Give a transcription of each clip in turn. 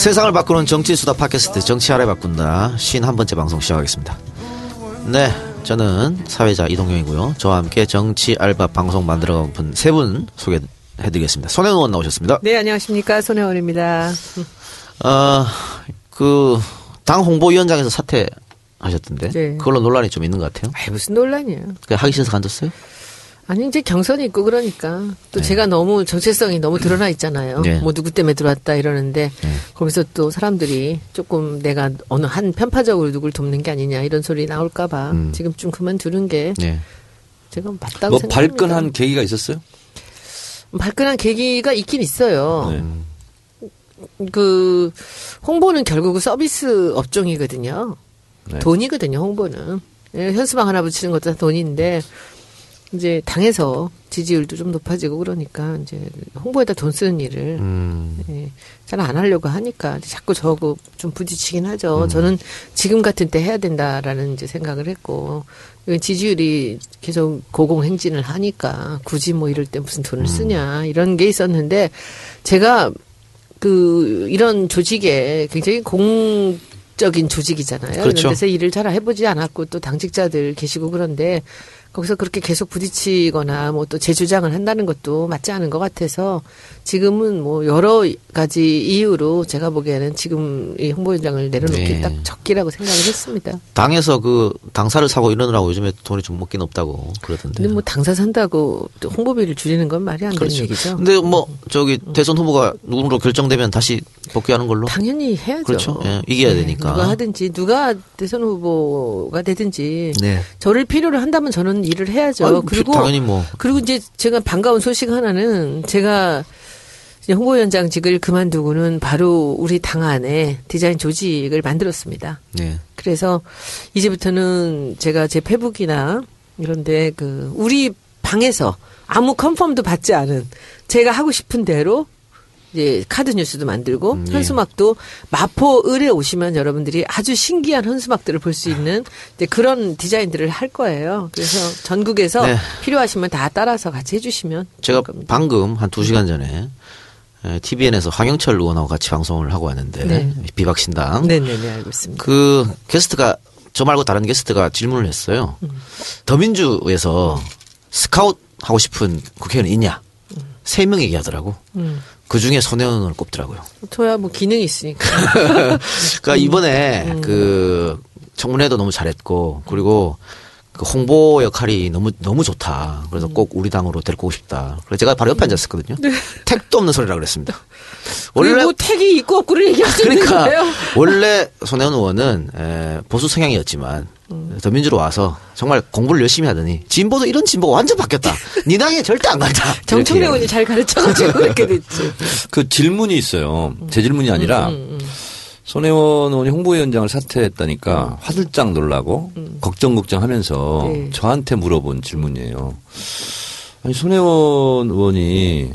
세상을 바꾸는 정치수다 팟캐스트 정치 아래 바꾼다 51번째 방송 시작하겠습니다. 네, 저는 사회자 이동경이고요. 저와 함께 정치 알바 방송 만들어가는 분세분 소개해드리겠습니다. 손혜원 의원 나오셨습니다. 네, 안녕하십니까. 손혜원입니다. 어, 그, 당 홍보위원장에서 사퇴하셨던데. 네. 그걸로 논란이 좀 있는 것 같아요. 아이, 무슨 논란이에요. 그 하기 싫어서 간뒀어요? 아니, 이제 경선이 있고 그러니까. 또 네. 제가 너무 정체성이 너무 드러나 있잖아요. 네. 뭐 누구 때문에 들어왔다 이러는데. 네. 거기서 또 사람들이 조금 내가 어느 한 편파적으로 누굴 돕는 게 아니냐 이런 소리 나올까봐 음. 지금 좀 그만두는 게 네. 제가 맞다고 뭐 생각합니다. 발끈한 계기가 있었어요? 발끈한 계기가 있긴 있어요. 네. 그 홍보는 결국은 서비스 업종이거든요. 네. 돈이거든요, 홍보는. 예, 현수막 하나 붙이는 것도 다 돈인데, 이제 당에서 지지율도 좀 높아지고 그러니까, 이제 홍보에다 돈 쓰는 일을 음, 예, 잘안 하려고 하니까 자꾸 저하고 좀 부딪히긴 하죠. 저는 지금 같은 때 해야 된다라는 이제 생각을 했고, 지지율이 계속 고공행진을 하니까 굳이 뭐 이럴 때 무슨 돈을 쓰냐, 이런 게 있었는데, 제가 그, 이런 조직에 굉장히 공 적인 조직이잖아요. 그렇죠. 이런 데서 일을 잘 해보지 않았고 또 당직자들 계시고 그런데 거기서 그렇게 계속 부딪히거나 뭐또제 주장을 한다는 것도 맞지 않은 것 같아서 지금은 뭐 여러 가지 이유로 제가 보기에는 지금 이 홍보위원장을 내려놓기 네. 딱 적기라고 생각을 했습니다. 당에서 그 당사를 사고 이러느라고 요즘에 돈이 좀 먹긴 없다고 그러던데. 근데 뭐 당사 산다고 또 홍보비를 줄이는 건 말이 안 그렇죠. 되는 얘기죠. 근데 뭐 저기 대선 후보가 누구로 결정되면 다시 복귀하는 걸로. 당연히 해야죠. 그렇죠. 예, 이겨야 네, 되니까. 누가 하든지 누가 대선 후보가 되든지 네. 저를 필요로 한다면 저는 일을 해야죠. 아유, 그리고 당연히 뭐. 그리고 이제 제가 반가운 소식 하나는 제가 홍보위원장직을 그만두고는 바로 우리 당 안에 디자인 조직을 만들었습니다. 네. 그래서 이제부터는 제가 제 페북이나 이런데 그 우리 방에서 아무 컨펌도 받지 않은 제가 하고 싶은 대로 이제 카드 뉴스도 만들고 음, 예. 현수막도 마포 을에 오시면 여러분들이 아주 신기한 현수막들을 볼 수 있는 이제 그런 디자인들을 할 거예요. 그래서 전국에서 네. 필요하시면 다 따라서 같이 해주시면 제가. 방금 한 두 시간 전에 TVN에서 황영철 의원하고 같이 방송을 하고 왔는데 네. 비박신당 네네네 알고 있습니다. 그 게스트가 저 말고 다른 게스트가 질문을 했어요. 음. 더민주에서 스카웃 하고 싶은 국회의원 있냐? 세 명 얘기하더라고. 음. 그 중에 손혜원을 꼽더라고요. 저야 뭐 기능이 있으니까. 그러니까 이번에 음. 그 청문회도 너무 잘했고 그리고 그 홍보 역할이 너무 너무 좋다. 그래서 음. 꼭 우리 당으로 데리고 오고 싶다. 그래서 제가 바로 옆에 앉았었거든요. 택도 없는 소리라 그랬습니다. 원래 뭐 택이 있고 없고를 얘기할 수 있는 그러니까 거예요. 원래 손혜원 의원은 에, 보수 성향이었지만 음. 더민주로 와서 정말 공부를 열심히 하더니 진보도 이런 진보가 완전 바뀌었다. 네 당에 절대 안 간다. 정청래 의원이 잘 가르쳐가지고 그렇게 됐지. 그 질문이 있어요. 제 질문이 아니라 음, 손혜원 의원이 홍보위원장을 사퇴했다니까 화들짝 놀라고 걱정 걱정하면서 음. 네. 저한테 물어본 질문이에요. 아니 손혜원 의원이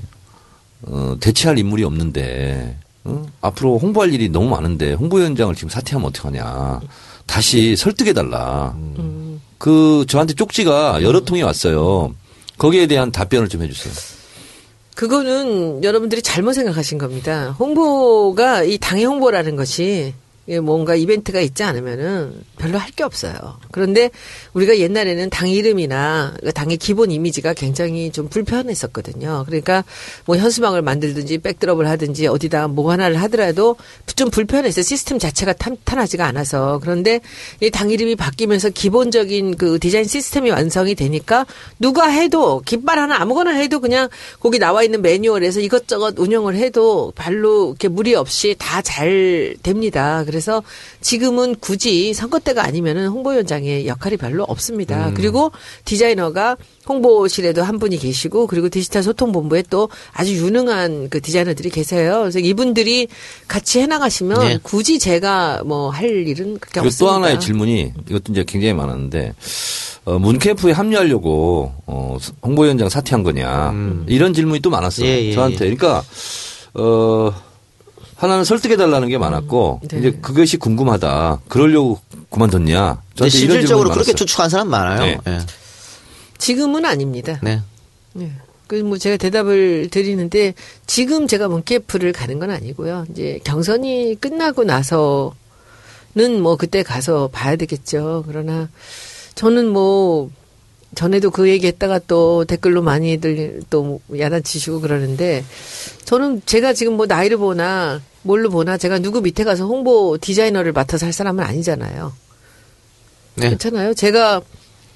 어, 대체할 인물이 없는데 어? 앞으로 홍보할 일이 너무 많은데 홍보위원장을 지금 사퇴하면 어떡하냐. 다시 설득해달라. 음. 그 저한테 쪽지가 여러 통이 왔어요. 거기에 대한 답변을 좀 해주세요. 그거는 여러분들이 잘못 생각하신 겁니다. 홍보가 이 당의 홍보라는 것이 이게 뭔가 이벤트가 있지 않으면은 별로 할 게 없어요. 그런데 우리가 옛날에는 당 이름이나 그 당의 기본 이미지가 굉장히 좀 불편했었거든요. 그러니까 뭐 현수막을 만들든지 백드롭을 하든지 어디다 뭐 하나를 하더라도 좀 불편했어요. 시스템 자체가 탄탄하지가 않아서. 그런데 이 당 이름이 바뀌면서 기본적인 그 디자인 시스템이 완성이 되니까 누가 해도 깃발 하나 아무거나 해도 그냥 거기 나와 있는 매뉴얼에서 이것저것 운영을 해도 별로 이렇게 무리 없이 다 잘 됩니다. 그래서 지금은 굳이 선거 때가 아니면은 홍보위원장의 역할이 별로 없습니다. 그리고 디자이너가 홍보실에도 한 분이 계시고 그리고 디지털 소통 본부에 또 아주 유능한 그 디자이너들이 계세요. 그래서 이분들이 같이 해나가시면 네. 굳이 제가 뭐 할 일은 그렇게 없습니다. 또 하나의 질문이 이것도 이제 굉장히 많았는데 어, 문캠프에 합류하려고 어, 홍보위원장 사퇴한 거냐 이런 질문이 또 많았어요 예, 예, 저한테 그러니까 어 하나는 설득해 달라는 게 많았고 네. 이제 그것이 궁금하다 그러려고 그만뒀냐 저한테 이런 실질적으로 질문이 그렇게. 추측한 사람 많아요. 네. 예. 지금은 아닙니다. 네. 예. 그뭐 제가 대답을 드리는데 지금 제가 문케프를 가는 건 아니고요. 이제 경선이 끝나고 나서는 뭐 그때 가서 봐야 되겠죠. 그러나 저는 뭐 전에도 그 얘기 했다가 또 댓글로 많이들 또 야단치시고 그러는데 저는 제가 지금 뭐 나이를 보나 뭘로 보나 제가 누구 밑에 가서 홍보 디자이너를 맡아서 할 사람은 아니잖아요. 네. 괜찮아요. 제가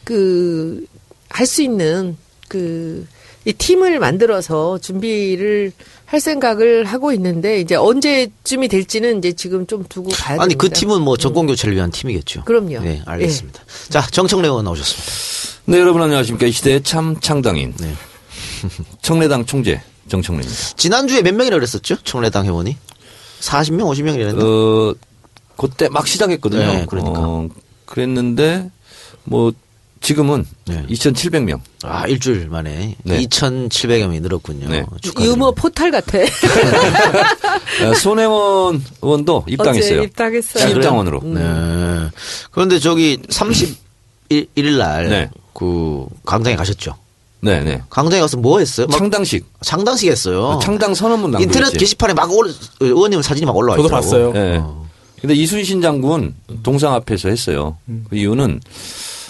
그 할 수 있는 그 이 팀을 만들어서 준비를 할 생각을 하고 있는데 이제 언제쯤이 될지는 이제 지금 좀 두고 봐야 됩니다. 아니 그 팀은 뭐 정권 교체를 위한 팀이겠죠. 그럼요. 네, 알겠습니다. 자, 정청래 의원 나오셨습니다. 네, 여러분 안녕하십니까. 이 시대의 참 창당인. 네. 청래당 총재 정청래입니다. 지난주에 몇 명이라 그랬었죠? 청래당 회원이? 40명, 50명 이랬나? 어, 그때 막 시작했거든요. 네, 그러니까. 어, 그랬는데, 뭐, 지금은 네. 2,700명. 아, 일주일 만에 네. 2,700여 명이 늘었군요. 네. 유머 포탈 같아. 어, 손혜원 의원도 입당했어요. 입당했어요. 신입당원으로. 네. 그런데 저기 31일 날, 네. 그, 강당에 가셨죠? 네, 네. 강당에 가서 뭐 했어요? 막 창당식. 창당식 했어요. 창당 선언문 낭독했지. 인터넷 게시판에 막 올, 의원님 사진이 막 올라와 저도 있더라고. 봤어요. 예. 근데 이순신 장군 동상 앞에서 했어요. 그 이유는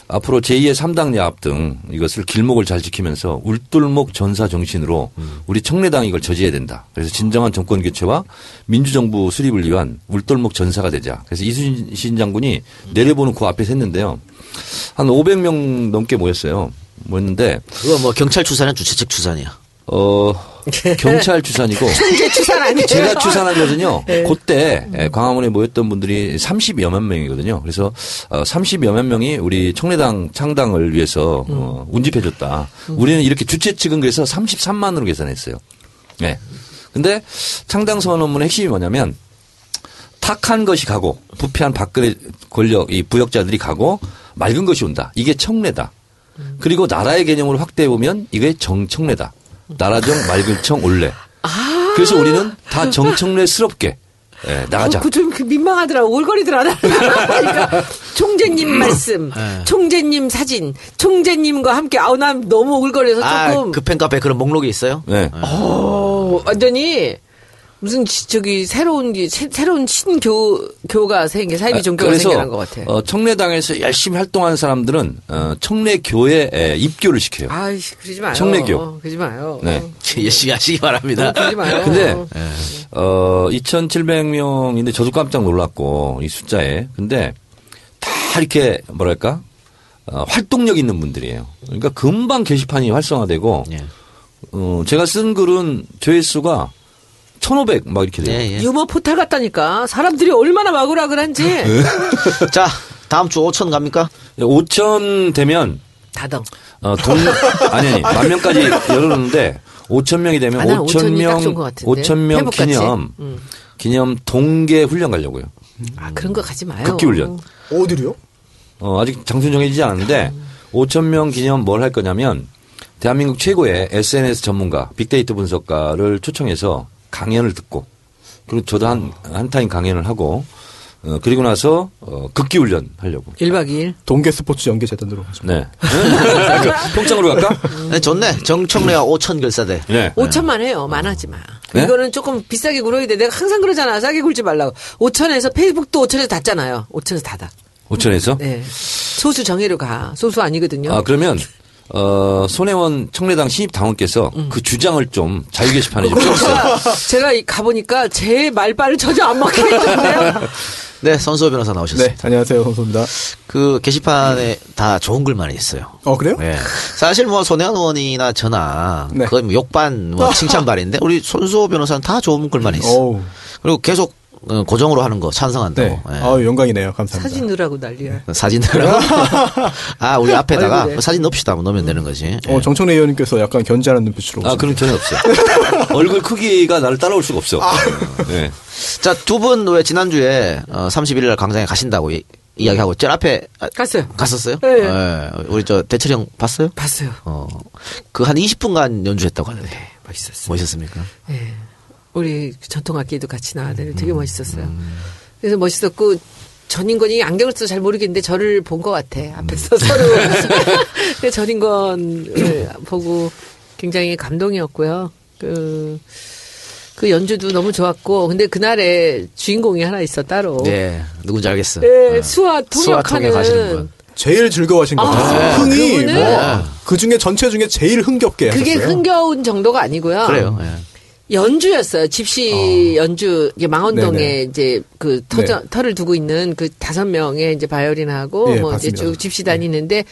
앞으로 제2의 3당 야합 등 이것을 길목을 잘 지키면서 울돌목 전사 정신으로 우리 청래당이 이걸 저지해야 된다. 그래서 진정한 정권 교체와 민주정부 수립을 위한 울돌목 전사가 되자. 그래서 이순신 장군이 내려보는 그 앞에서 했는데요. 한 500명 넘게 모였어요. 모였는데 그거 뭐 경찰 추산은 주최 측 추산이야. 어 경찰 추산이고 추산 아니에요? 제가 추산한 것은요. 네. 그때 예, 광화문에 모였던 분들이 30여만 명이거든요. 그래서 어, 30여만 명이 우리 청래당 창당을 위해서 어, 운집해줬다. 우리는 이렇게 주최 측은 그래서 33만으로 계산했어요. 네. 근데 창당 선언문의 핵심이 뭐냐면 탁한 것이 가고 부패한 박근혜 권력 이 부역자들이 가고 맑은 것이 온다. 이게 청래다. 그리고 나라의 개념으로 확대해 보면 이게 정청래다. 나라정 맑을청 올래. 그래서 우리는 다 정청래스럽게 예, 나가자. 어, 그좀 민망하더라. 올거리더라. 그러니까 총재님 말씀, 네. 총재님 사진, 총재님과 함께 아우 난 너무 오글거려서 아, 조금 그 팬카페 그런 목록이 있어요? 네. 어, 완전히 무슨 지- 저기 새로운 게- 새, 새로운 신교 교가 생겨 사이비 종교가 생겨난 것 같아. 어, 청래당에서 열심히 활동하는 사람들은 어, 청래교에 에, 입교를 시켜요. 아이씨 그러지 마요. 청래교. 그러지 마요. 네. 열심히 하시기 바랍니다. 어, 그러지 마요. 근데 어. 어 2,700명인데 저도 깜짝 놀랐고 이 숫자에 근데 다 이렇게 뭐랄까 어, 활동력 있는 분들이에요. 그러니까 금방 게시판이 활성화되고 예. 어, 제가 쓴 글은 조회수가 1,500막 이렇게 돼요. 예, 예. 유머 포탈 같다니까 사람들이 얼마나 와글와글한지 네. 자, 다음 주 5천 갑니까? 5천 되면 다덩. 어, 동, 아니, 아니, 만 명까지 열었는데, 5천 명이 되면 아, 난 5천 5,000이 딱 좋은 명, 것 같은데. 5천 명. 기념, 음. 기념 동계 훈련 가려고요. 아 그런 거 가지 마요. 극기 훈련. 어디로요? 어, 아직 장소 정해지지 않았는데, 5천 명 기념 뭘 할 거냐면, 대한민국 최고의 SNS 전문가, 빅데이터 분석가를 초청해서 강연을 듣고, 그리고 저도 한, 한 타임 강연을 하고, 어, 그리고 나서, 어, 극기 훈련 하려고. 1박 2일. 동계 스포츠 연계 재단으로 가죠. 네. 평창으로 갈까? 네, 좋네. 정청래와 5천 글사대. 네. 5천만 해요. 만하지 마. 네? 이거는 조금 비싸게 굴어야 돼. 내가 항상 그러잖아. 싸게 굴지 말라고. 5천에서 페이스북도 5천에서 닫잖아요. 5천에서 닫아. 5천에서? 네. 소수 정예로 가. 소수 아니거든요. 아, 그러면, 어, 손혜원 청래당 신입 당원께서 음. 그 주장을 좀 자유 게시판에 좀 써주세요. 제가 이- 가보니까 제 말발을 전혀 안 먹게 했는데요. 네, 선수호 변호사 나오셨습니다. 네, 안녕하세요. 선수입니다. 그 게시판에 다 좋은 글만 있어요. 어, 그래요? 네. 사실 뭐 손혜원 의원이나 저나 네. 거의 뭐 욕반, 뭐 칭찬반인데 우리 손수호 변호사는 다 좋은 글만 있어. 어우, 그리고 계속 어, 고정으로 하는 거 찬성한다고. 네. 예. 아우, 영광이네요. 감사합니다. 사진 넣으라고 난리야. 사진으로. 아, 우리 앞에다가 아이고, 네. 사진 넣읍시다. 하면 넣으면 되는 거지. 예. 어, 정청래 의원님께서 약간 견제하는 눈빛으로. 아. 그럼 전혀 없어요. 얼굴 크기가 나를 따라올 수가 없어. 아. 네. 자, 두 분 왜 지난주에 어, 31일 날 광장에 가신다고 이, 이야기하고 제일 앞에 아, 갔어요. 갔었어요? 네. 예. 우리 저 대철이 형 봤어요? 봤어요. 어. 그 한 20분간 연주했다고 하는데. 멋있었어요. 멋있었습니까? 예. 우리 전통악기도 같이 나와야 음. 되게 멋있었어요. 그래서 멋있었고 전인권이 안경을 써서 잘 모르겠는데 저를 본 것 같아. 앞에서 서로. 전인권을 보고 굉장히 감동이었고요. 그, 그 연주도 너무 좋았고, 근데 그날에 주인공이 하나 있어, 따로. 네, 누군지 알겠어. 네, 수화 수화 통역하는. 분. 제일 즐거워하신 것 아, 같아요. 흥이 그분은- 뭐, 그 중에 전체 중에 제일 흥겹게 그게 하셨어요. 흥겨운 정도가 아니고요. 그래요. 예. 연주였어요. 집시 연주. 이게 망원동에 네네. 이제 그 터져, 네. 터를 두고 있는 그 다섯 명의 이제 바이올린하고 예, 뭐 이제 봤습니다. 쭉 집시 다니는데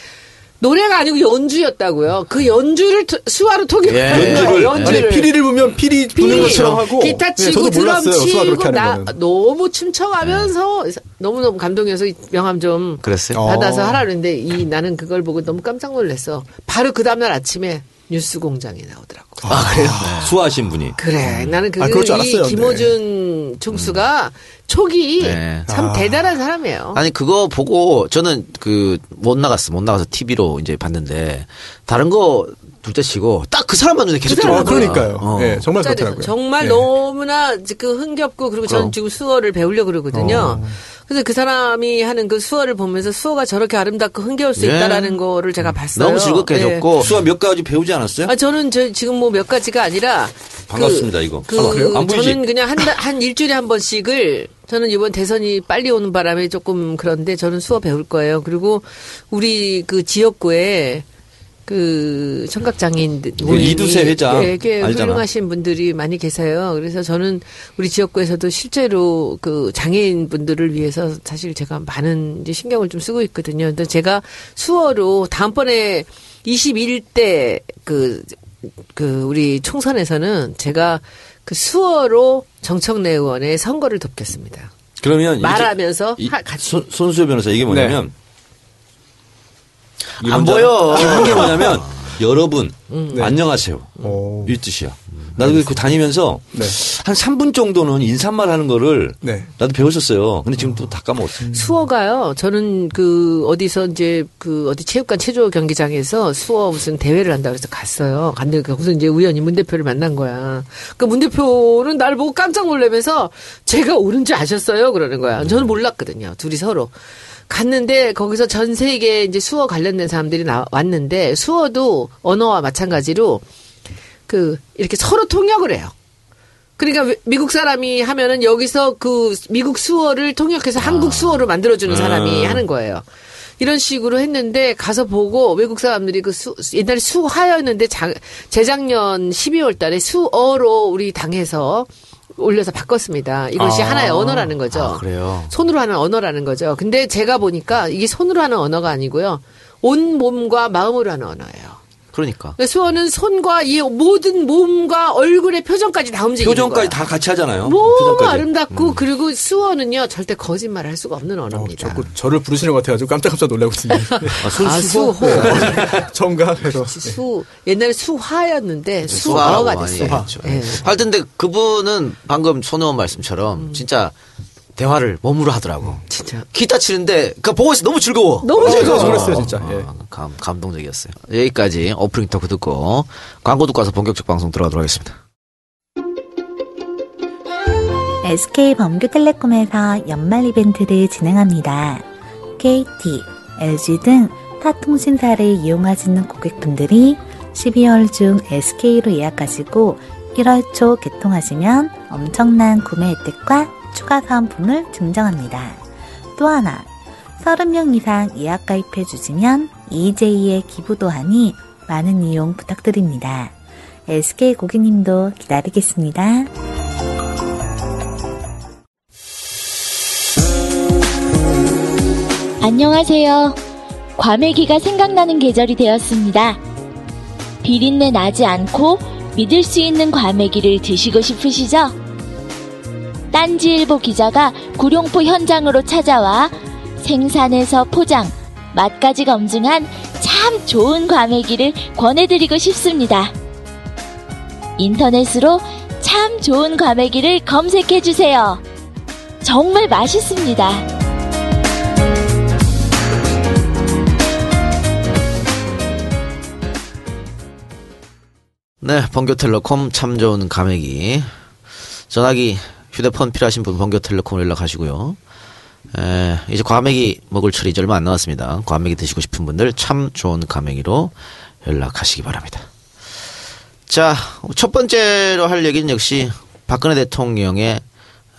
노래가 아니고 연주였다고요. 그 연주를 토- 수화로 통역하는 예. 연주를. 연주를. 아니 피리를 보면 피리 부는 피리, 것처럼 하고 기타 네, 치고 저도 드럼 치고 나. 너무 춤춰가면서 너무 너무 감동해서 이 명함 좀 그랬어요? 어. 받아서 하라 그랬는데 이 나는 그걸 보고 너무 깜짝 놀랐어. 바로 그 다음날 아침에 뉴스 공장에 나오더라고. 아, 그래요? 수하신 분이. 그래. 나는 그, 아, 이 알았어요. 김호준 총수가 촉이 네. 참 아. 대단한 사람이에요. 아니 그거 보고 저는 그 못 나갔어 못 나가서 TV로 이제 봤는데 다른 거 둘째 치고 딱 그 사람만 눈에 계속 그 거야. 그러니까요. 어. 예, 정말. 그렇더라고요. 정말 예. 너무나 그 흥겹고 그리고 저는. 지금 수어를 배우려고 그러거든요. 어. 그래서 그 사람이 하는 그 수어를 보면서 수어가 저렇게 아름답고 흥겨울 수 예. 있다라는 거를 제가 봤어요. 너무 즐겁게 예. 해줬고 수하 몇 가지 배우지 않았어요? 아 저는 저 지금 뭐 몇 가지가 아니라 반갑습니다, 이거. 그 아, 그래요? 안 보이지? 저는 그냥 한, 달- 한 일주일에 한 번씩을 저는 이번 대선이 빨리 오는 바람에 조금 그런데 저는 수어 배울 거예요. 그리고 우리 그 지역구에 그 청각장애인 그 이두세 회장 꽤 알잖아. 훌륭하신 분들이 많이 계세요. 그래서 저는 우리 지역구에서도 실제로 그 장애인 분들을 위해서 사실 제가 많은 이제 신경을 좀 쓰고 있거든요. 근데 제가 수어로 다음번에 21대 그, 그 우리 총선에서는 제가 그 수어로 정청래 의원의 선거를 돕겠습니다. 그러면 말하면서 이- 하-. 손, 손수여 변호사 이게 뭐냐면 이게 안 보여. 알아? 이게 뭐냐면 여러분 네. 안녕하세요. 오. 이 뜻이야. 나도 그 다니면서 네. 한 3분 정도는 인사말 하는 거를 네. 나도 배웠었어요. 근데 지금 또 다 까먹었어. 수어가요. 저는 그 어디서 이제 그 어디 체육관 체조 경기장에서 수어 무슨 대회를 한다 그래서 갔어요. 갔는데 거기서 이제 우연히 문 대표를 만난 거야. 그문 대표는 나를 보고 깜짝 놀라면서 제가 옳은지 아셨어요? 그러는 거야. 저는 몰랐거든요. 둘이 서로. 갔는데 거기서 전 세계 이제 수어 관련된 사람들이 나, 왔는데 수어도 언어와 마찬가지로 그 이렇게 서로 통역을 해요. 그러니까 외- 미국 사람이 하면은 여기서 그 미국 수어를 통역해서 한국 수어로 만들어주는 사람이 하는 거예요. 이런 식으로 했는데 가서 보고 외국 사람들이 그 수, 옛날에 수하였는데 자, 재작년 12월 달에 수어로 우리 당에서 올려서 바꿨습니다. 이것이 아. 하나의 언어라는 거죠. 아, 그래요. 손으로 하는 언어라는 거죠. 근데 제가 보니까 이게 손으로 하는 언어가 아니고요. 온 몸과 마음으로 하는 언어예요. 그러니까. 그러니까 수어는 손과 이 모든 몸과 얼굴의 표정까지 다 움직이는 표정까지 거예요. 다 같이 하잖아요. 너무 표정까지. 아름답고 그리고 수어는요 절대 거짓말 할 수가 없는 어, 언어입니다. 자꾸 저를 부르시는 것 같아가지고 깜짝깜짝 놀라거든요. 아, 손 아? 수호. 해서 네. 수 옛날에 수화였는데 수화라고 수어가 됐어요. 했죠. 예. 하여튼 근데 그분은 방금 손혜원 말씀처럼 음. 진짜 대화를 몸으로 하더라고. 진짜 기타 치는데 그 보고 있어 너무 즐거워. 너무 어, 즐거워. 그랬어요 진짜. 예. 아, 감, 감동적이었어요. 여기까지 오프닝 토크 듣고 광고 듣고 와서 본격적 방송 들어가도록 하겠습니다. SK 범규텔레콤에서 연말 이벤트를 진행합니다. KT, LG 등 타 통신사를 이용하시는 고객분들이 12월 중 SK로 예약하시고 1월 초 개통하시면 엄청난 구매 혜택과 추가 사은품을 증정합니다. 또 하나, 30명 이상 예약 가입해 주시면 EJ의 기부도 하니 많은 이용 부탁드립니다. SK 고객님도 기다리겠습니다. 안녕하세요. 과메기가 생각나는 계절이 되었습니다. 비린내 나지 않고 믿을 수 있는 과메기를 드시고 싶으시죠? 딴지일보 기자가 구룡포 현장으로 찾아와 생산에서 포장, 맛까지 검증한 참 좋은 과메기를 권해드리고 싶습니다. 인터넷으로 참 좋은 과메기를 검색해주세요. 정말 맛있습니다. 네, 번교텔레콤 참 좋은 감액이 전화기 휴대폰 필요하신 분 번교텔레콤 연락하시고요. 에, 이제 과메기 먹을 철이 이제 얼마 안 남았습니다. 과메기 드시고 싶은 분들 참 좋은 과메기로 연락하시기 바랍니다. 자, 첫 번째로 할 얘기는 역시 박근혜 대통령의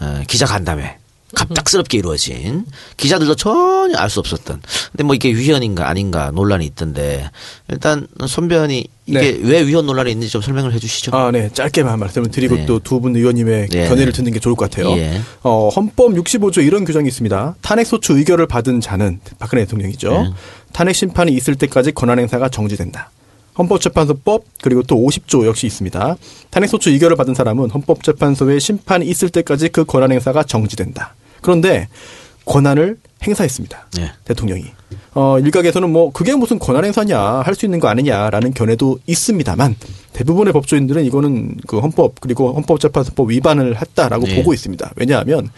어, 기자 간담회. 갑작스럽게 이루어진 기자들도 전혀 알 수 없었던. 근데 뭐 이게 위헌인가 아닌가 논란이 있던데 일단 손변이 이게 네. 왜 위헌 논란이 있는지 좀 설명을 해주시죠. 아, 네. 짧게만 말씀을 드리고 네. 또두 분 의원님의 네, 견해를 네. 듣는 게 좋을 것 같아요. 예. 어, 헌법 65조 이런 규정이 있습니다. 탄핵소추 의결을 받은 자는 박근혜 대통령이죠. 네. 탄핵 심판이 있을 때까지 권한 행사가 정지된다. 헌법재판소법 그리고 또 50조 역시 있습니다. 탄핵소추 의결을 받은 사람은 헌법재판소에 심판이 있을 때까지 그 권한 행사가 정지된다. 그런데 권한을 행사했습니다. 네. 대통령이. 어, 일각에서는 뭐 그게 무슨 권한 행사냐 할 수 있는 거 아니냐라는 견해도 있습니다만 대부분의 법조인들은 이거는 그 헌법 그리고 헌법재판소법 위반을 했다라고 네. 보고 있습니다. 왜냐하면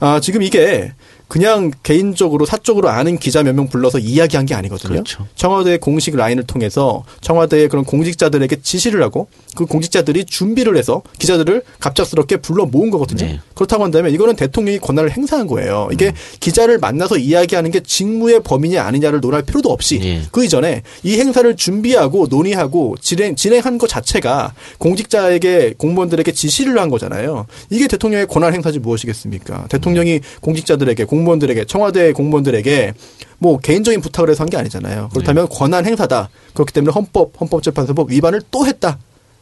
아, 지금 이게 그냥 개인적으로 사적으로 아는 기자 몇 명 불러서 이야기한 게 아니거든요. 그렇죠. 청와대 공식 라인을 통해서 청와대의 그런 공직자들에게 지시를 하고 그 공직자들이 준비를 해서 기자들을 갑작스럽게 불러 모은 거거든요. 네. 그렇다고 한다면 이거는 대통령이 권한을 행사한 거예요. 이게 음. 기자를 만나서 이야기하는 게 직무의 범위냐 아니냐를 논할 필요도 없이 네. 그 이전에 이 행사를 준비하고 논의하고 진행, 진행한 것 자체가 공직자에게 공무원들에게 지시를 한 거잖아요. 이게 대통령의 권한 행사지 무엇이겠습니까? 대통령이 공직자들에게 공 무원들에게 청와대 공무원들에게 뭐 개인적인 부탁을 해서 한 게 아니잖아요. 그렇다면 권한 행사다. 그렇기 때문에 헌법 헌법재판소법 위반을 또 했다.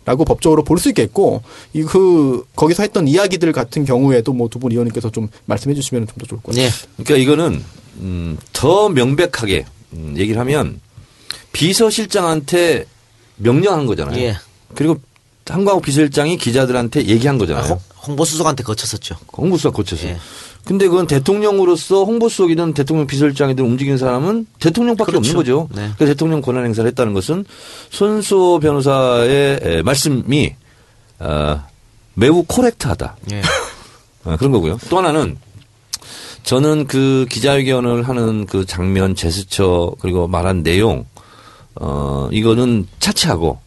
라고 법적으로 볼 수 있겠고 이 그 거기서 했던 이야기들 같은 경우에도 뭐 두 분 의원님께서 좀 말씀해 주시면 좀 더 좋을 것 같아요. 네. 그러니까 이거는 음, 더 명백하게 음, 얘기를 하면 비서실장한테 명령한 거잖아요. 예. 그리고 한광욱 비서실장이 기자들한테 얘기한 아, 거잖아요. 홍, 홍보수석한테 거쳤었죠. 홍보수석 고쳐서. 예. 근데 그건 대통령으로서 홍보 수석이든 대통령 비서실장이든 움직이는 사람은 대통령밖에 그렇죠. 없는 거죠. 네. 그래서 대통령 권한 행사를 했다는 것은 손수호 변호사의 에, 말씀이 어, 매우 코렉트하다. 예. 어, 그런 거고요. 또 하나는 저는 그 기자회견을 하는 그 장면, 제스처, 그리고 말한 내용, 어, 이거는 차치하고,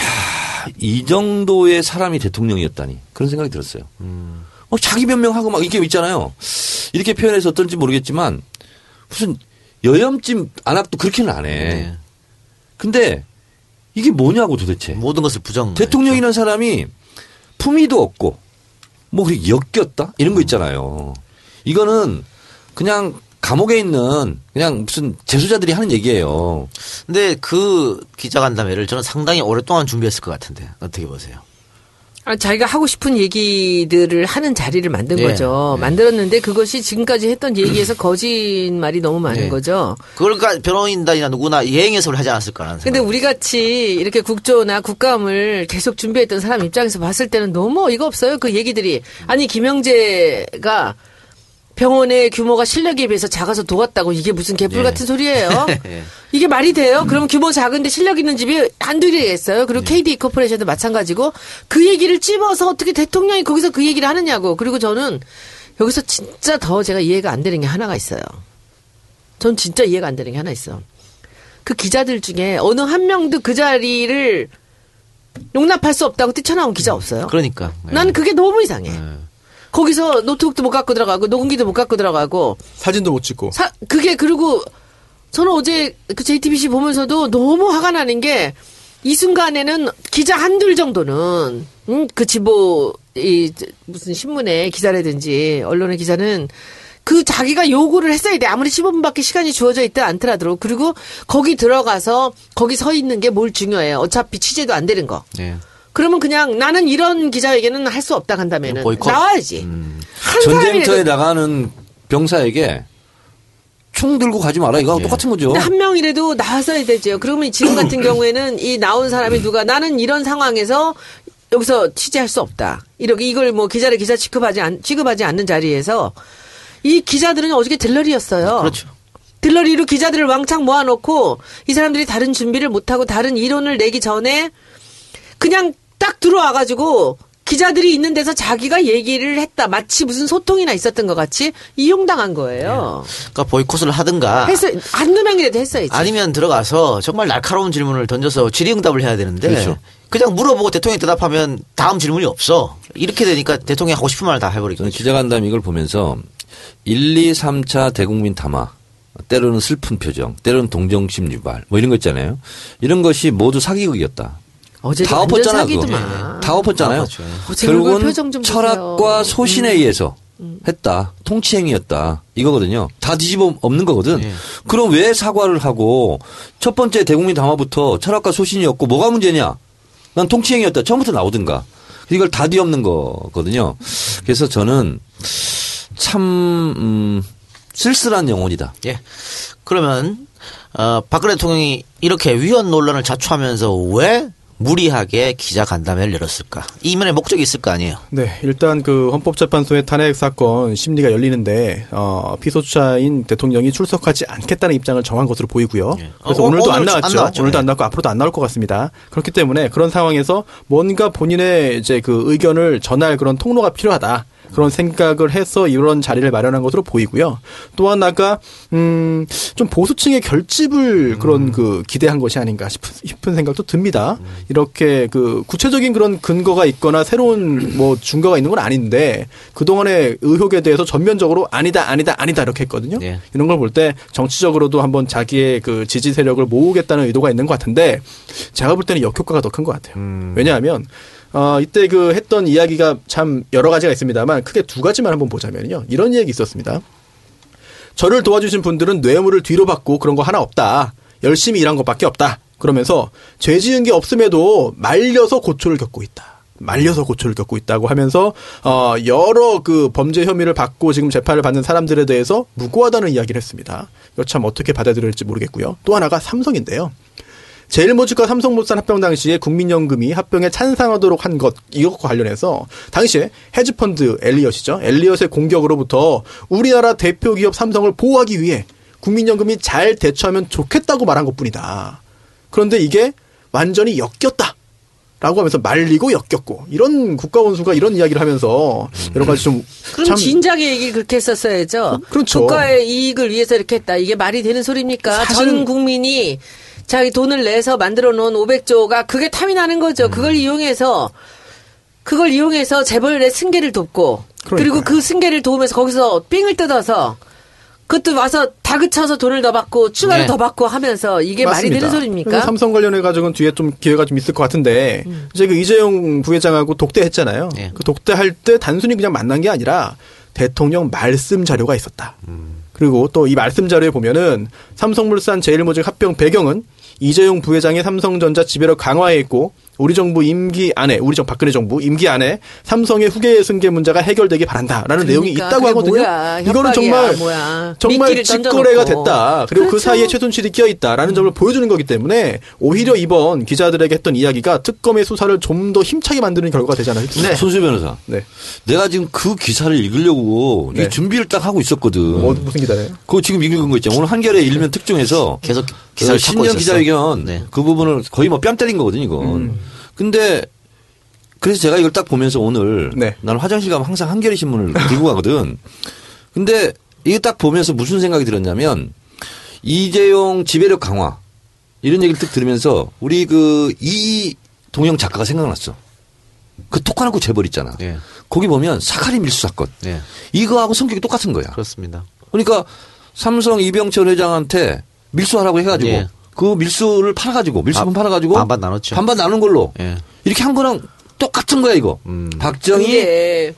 야, 이 정도의 사람이 대통령이었다니. 그런 생각이 들었어요. 어, 자기 변명하고 막 이게 있잖아요. 이렇게 표현해서 어떤지 모르겠지만, 무슨 여염찜 안압도 그렇게는 안 해. 네. 근데 이게 뭐냐고 도대체. 모든 것을 부정. 대통령이라는 사람이 품위도 없고 뭐 그렇게 엮였다 이런 거 있잖아요. 이거는 그냥 감옥에 있는 그냥 무슨 재수자들이 하는 얘기예요. 근데 그 기자간담회를 저는 상당히 오랫동안 준비했을 것 같은데 어떻게 보세요? 아, 자기가 하고 싶은 얘기들을 하는 자리를 만든 예, 거죠. 예. 만들었는데 그것이 지금까지 했던 얘기에서 거짓말이 너무 많은 예. 거죠. 그러니까 변호인단이나 누구나 예행 해석을 하지 않았을까라는 근데 생각. 우리 같이 이렇게 국조나 국감을 계속 준비했던 사람 입장에서 봤을 때는 너무 어이가 없어요. 그 얘기들이. 아니, 김영재가 병원의 규모가 실력에 비해서 작아서 도왔다고 이게 무슨 개뿔 예. 같은 소리예요. 예. 이게 말이 돼요? 그럼 규모 작은데 실력 있는 집이 한두 개겠어요. 그리고 KD 코퍼레이션도 마찬가지고 그 얘기를 찝어서 어떻게 대통령이 거기서 그 얘기를 하느냐고. 그리고 저는 여기서 진짜 더 제가 이해가 안 되는 게 하나가 있어요. 전 진짜 이해가 안 되는 게 하나 있어. 그 기자들 중에 어느 한 명도 그 자리를 용납할 수 없다고 뛰쳐나온 기자 없어요. 그러니까. 예. 나는 그게 너무 이상해. 예. 거기서 노트북도 못 갖고 들어가고 녹음기도 못 갖고 들어가고 사진도 못 찍고 사, 그게 그리고 저는 어제 그 JTBC 보면서도 너무 화가 나는 게 이 순간에는 기자 한둘 정도는 음, 그 지보 이 무슨 신문에 기자라든지 언론의 기자는 그 자기가 요구를 했어야 돼. 아무리 15분밖에 시간이 주어져 있다 않더라도 그리고 거기 들어가서 거기 서 있는 게 뭘 중요해요. 어차피 취재도 안 되는 거. 예. 그러면 그냥 나는 이런 기자에게는 할 수 없다 한다면은 보이콧? 나와야지. 한 전쟁터에 나가는 병사에게 총 들고 가지 마라 이거 똑같은 거죠. 한 명이라도 나왔어야 되죠. 그러면 지금 같은 경우에는 이 나온 사람이 누가 나는 이런 상황에서 여기서 취재할 수 없다. 이렇게 이걸 뭐 기자를 기자 취급하지 않, 취급하지 않는 자리에서 이 기자들은 어저께 들러리였어요. 그렇죠. 들러리로 기자들을 왕창 모아놓고 이 사람들이 다른 준비를 못하고 다른 이론을 내기 전에 그냥 딱 들어와가지고 기자들이 있는 데서 자기가 얘기를 했다. 마치 무슨 소통이나 있었던 것 같이 이용당한 거예요. 그러니까 보이콧을 하든가 했어 한두 명이라도 했어야지. 아니면 들어가서 정말 날카로운 질문을 던져서 질의응답을 해야 되는데 그렇죠. 그냥 물어보고 대통령이 대답하면 다음 질문이 없어. 이렇게 되니까 대통령이 하고 싶은 말을 다 해버리고. 저는 기자간담 이걸 보면서 1, 2, 3차 대국민 담화 때로는 슬픈 표정, 때로는 동정심 유발 뭐 이런 거 있잖아요. 이런 것이 모두 사기극이었다. 어제 다 엎었잖아 그거. 다 엎었잖아요. 다. 어제 얼굴 결국은 철학과 보세요. 음. 소신에 의해서 했다. 통치행위였다. 이거거든요. 다 뒤집어 없는 거거든. 예. 그럼 왜 사과를 하고 첫 번째 대국민 담화부터 철학과 소신이었고 뭐가 문제냐? 난 통치행위였다. 처음부터 나오든가. 이걸 다 뒤엎는 거거든요. 그래서 저는 참 음, 쓸쓸한 영혼이다. 예. 그러면 어, 박근혜 대통령이 이렇게 위헌 논란을 자초하면서 왜 무리하게 기자 간담회를 열었을까? 이면에 목적이 있을 거 아니에요. 네, 일단 그 헌법재판소의 탄핵 사건 심리가 열리는데 어, 피소주자인 대통령이 출석하지 않겠다는 입장을 정한 것으로 보이고요. 예. 그래서 어, 오늘도 오늘 안안 나왔죠. 나왔죠. 오늘도 예. 안 나왔고 앞으로도 안 나올 것 같습니다. 그렇기 때문에 그런 상황에서 뭔가 본인의 이제 그 의견을 전할 그런 통로가 필요하다. 그런 생각을 해서 이런 자리를 마련한 것으로 보이고요. 또한 아까 음좀 보수층의 결집을 그런 그 기대한 것이 아닌가 싶은, 싶은 생각도 듭니다. 이렇게 그 구체적인 그런 근거가 있거나 새로운 뭐 증거가 있는 건 아닌데 그 동안의 의혹에 대해서 전면적으로 아니다 아니다 아니다 이렇게 했거든요. 네. 이런 걸 볼 때 정치적으로도 한번 자기의 그 지지 세력을 모으겠다는 의도가 있는 것 같은데 제가 볼 때는 역효과가 더 큰 것 같아요. 왜냐하면 어, 이때 그 했던 이야기가 참 여러 가지가 있습니다만 크게 두 가지만 한번 보자면요. 이런 얘기 있었습니다. 저를 도와주신 분들은 뇌물을 뒤로 받고 그런 거 하나 없다. 열심히 일한 것밖에 없다. 그러면서 죄 지은 게 없음에도 말려서 고초를 겪고 있다. 말려서 고초를 겪고 있다고 하면서 어 여러 그 범죄 혐의를 받고 지금 재판을 받는 사람들에 대해서 무고하다는 이야기를 했습니다. 이거 참 어떻게 받아들일지 모르겠고요. 또 하나가 삼성인데요. 제일모직과 삼성물산 합병 당시에 국민연금이 합병에 찬성하도록 한 것 이것과 관련해서 당시에 헤지펀드 엘리엇이죠. 엘리엇의 공격으로부터 우리나라 대표 기업 삼성을 보호하기 위해 국민연금이 잘 대처하면 좋겠다고 말한 것뿐이다. 그런데 이게 완전히 엮였다. 라고 하면서 말리고 엮였고 이런 국가 원수가 이런 이야기를 하면서 여러 가지 좀 그럼 참 진작에 얘기를 그렇게 했었어야죠. 그렇죠. 국가의 이익을 위해서 이렇게 했다. 이게 말이 되는 소리입니까? 전 국민이 자기 돈을 내서 만들어 놓은 500조가 그게 탐이 나는 거죠. 음. 그걸 이용해서 그걸 이용해서 재벌의 승계를 돕고 그리고 그러니까요. 그 승계를 도우면서 거기서 삥을 뜯어서 그것도 와서 다그쳐서 돈을 더 받고 추가로 네. 더 받고 하면서 이게 말이 맞습니다. 되는 소리입니까? 삼성 관련해 가지고는 뒤에 좀 기회가 좀 있을 것 같은데 음. 이제 그 이재용 부회장하고 독대했잖아요. 네. 그 독대할 때 단순히 그냥 만난 게 아니라 대통령 말씀 자료가 있었다. 그리고 또 이 말씀 자료에 보면은 삼성물산 제일모직 합병 배경은 이재용 부회장의 삼성전자 지배력 강화에 있고 우리 정부 임기 안에 우리 정 박근혜 정부 임기 안에 삼성의 후계 승계 문제가 해결되기 바란다라는 내용이 그러니까 있다고 그게 하거든요. 뭐야, 이거는 정말 뭐야. 정말 직거래가. 됐다. 그리고 그 그렇죠. 사이에 최순실이 끼어 있다라는 점을 보여주는 거기 때문에 오히려 이번 기자들에게 했던 이야기가 특검의 수사를 좀 더 힘차게 만드는 결과가 되잖아요. 네. 손수 변호사. 네. 내가 지금 그 기사를 읽으려고 네. 이 준비를 딱 하고 있었거든. 뭐, 무슨 기다려요? 그거 지금 읽은 거 있잖아. 오늘 한겨레 일면 특종에서 계속 그 기사를 찾고 신년 있었어. 기자회견 네. 그 부분을 거의 뭐 뺨 때린 거거든 이건. 음. 근데 그래서 제가 이걸 딱 보면서 오늘 네. 나는 화장실 가면 항상 한겨레 신문을 들고 가거든. 근데 이게 딱 보면서 무슨 생각이 들었냐면 이재용 지배력 강화 이런 얘기를 딱 들으면서 우리 그 이동영 작가가 생각났어. 그 톡하고 재벌 있잖아. 네. 거기 보면 사카린 밀수 사건. 네. 이거하고 성격이 똑같은 거야. 그렇습니다. 그러니까 삼성 이병철 회장한테 밀수하라고 해가지고 예. 그 밀수를 팔아가지고 밀수품 반- 팔아가지고 반반 나눴죠. 반반 나눈 걸로 예. 이렇게 한 거랑 똑같은 거야 이거. 음. 박정희,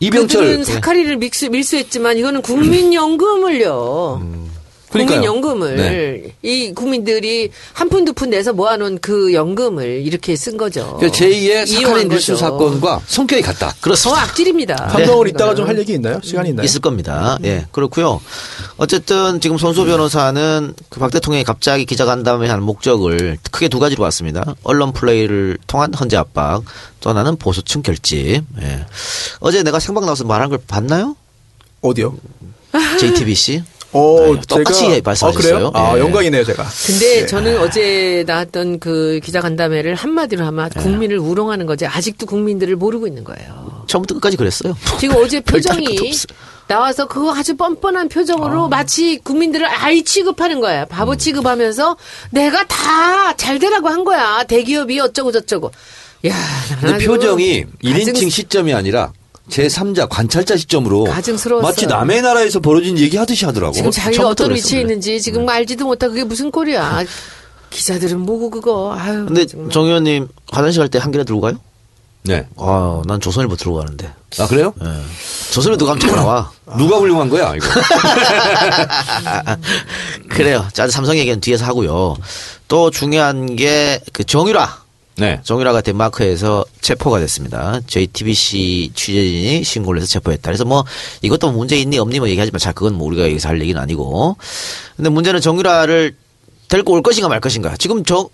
이병철. 사카리를 밀수, 밀수했지만 이거는 국민연금을요. 그러니까요. 국민연금을 네. 이 국민들이 한 푼 두 푼 내서 모아놓은 그 연금을 이렇게 쓴 거죠. 그러니까 제2의 이용한 사카린 거죠. 사건과 성격이 같다. 더 그렇습니다. 악질입니다. 삼성은 네. 이따가 좀 할 얘기 있나요? 시간이 있나요? 있을 겁니다. 예, 그렇고요. 어쨌든 지금 손수 변호사는 그 박 대통령이 갑자기 기자간담회 하는 목적을 크게 두 가지로 봤습니다. 언론 플레이를 통한 헌재 압박, 또 하나는 보수층 결집. 예. 어제 내가 생방 나와서 말한 걸 봤나요? 어디요? JTBC. 어, 네, 똑같이 제가- 말씀하셨어요. 아, 그래요? 아, 예. 영광이네요, 제가. 근데 네. 저는 어제 나왔던 그 기자 간담회를 한마디로 하면 네. 국민을 우롱하는 거지. 아직도 국민들을 모르고 있는 거예요. 처음부터 끝까지 그랬어요. 지금 어제 표정이. 나와서 그거 아주 뻔뻔한 표정으로 아. 마치 국민들을 아이 취급하는 거야. 음. 바보 취급하면서 내가 다 잘 되라고 한 거야. 대기업이 어쩌고 저쩌고. 야, 근데 표정이 1인칭 가증- 시점이 아니라 제3자 관찰자 시점으로 가증스러웠어요. 마치 남의 나라에서 벌어진 얘기 하듯이 하더라고. 지금 자기가 어떤 위치에 그래. 있는지 지금 알지도 못하고 그게 무슨 꼴이야. 기자들은 뭐고 그거. 아유. 근데 정말. 정 의원님 화장실 갈 때 한 개나 들고 가요? 네. 아, 난 조선일보 들고 가는데. 아 그래요? 예. 조선일보 들고 가면 자꾸 나와. 누가 훌륭한 거야 이거? 그래요. 자, 삼성 얘기는 뒤에서 하고요. 또 중요한 게 그 정유라. 네. 정유라가 덴마크에서 체포가 됐습니다. JTBC 취재진이 신고를 해서 체포했다. 그래서 뭐 이것도 문제 있니 없니 뭐 얘기하지만 자 그건 뭐 우리가 여기서 할 얘기는 아니고. 근데 문제는 정유라를 데리고 올 것인가 말 것인가. 지금 저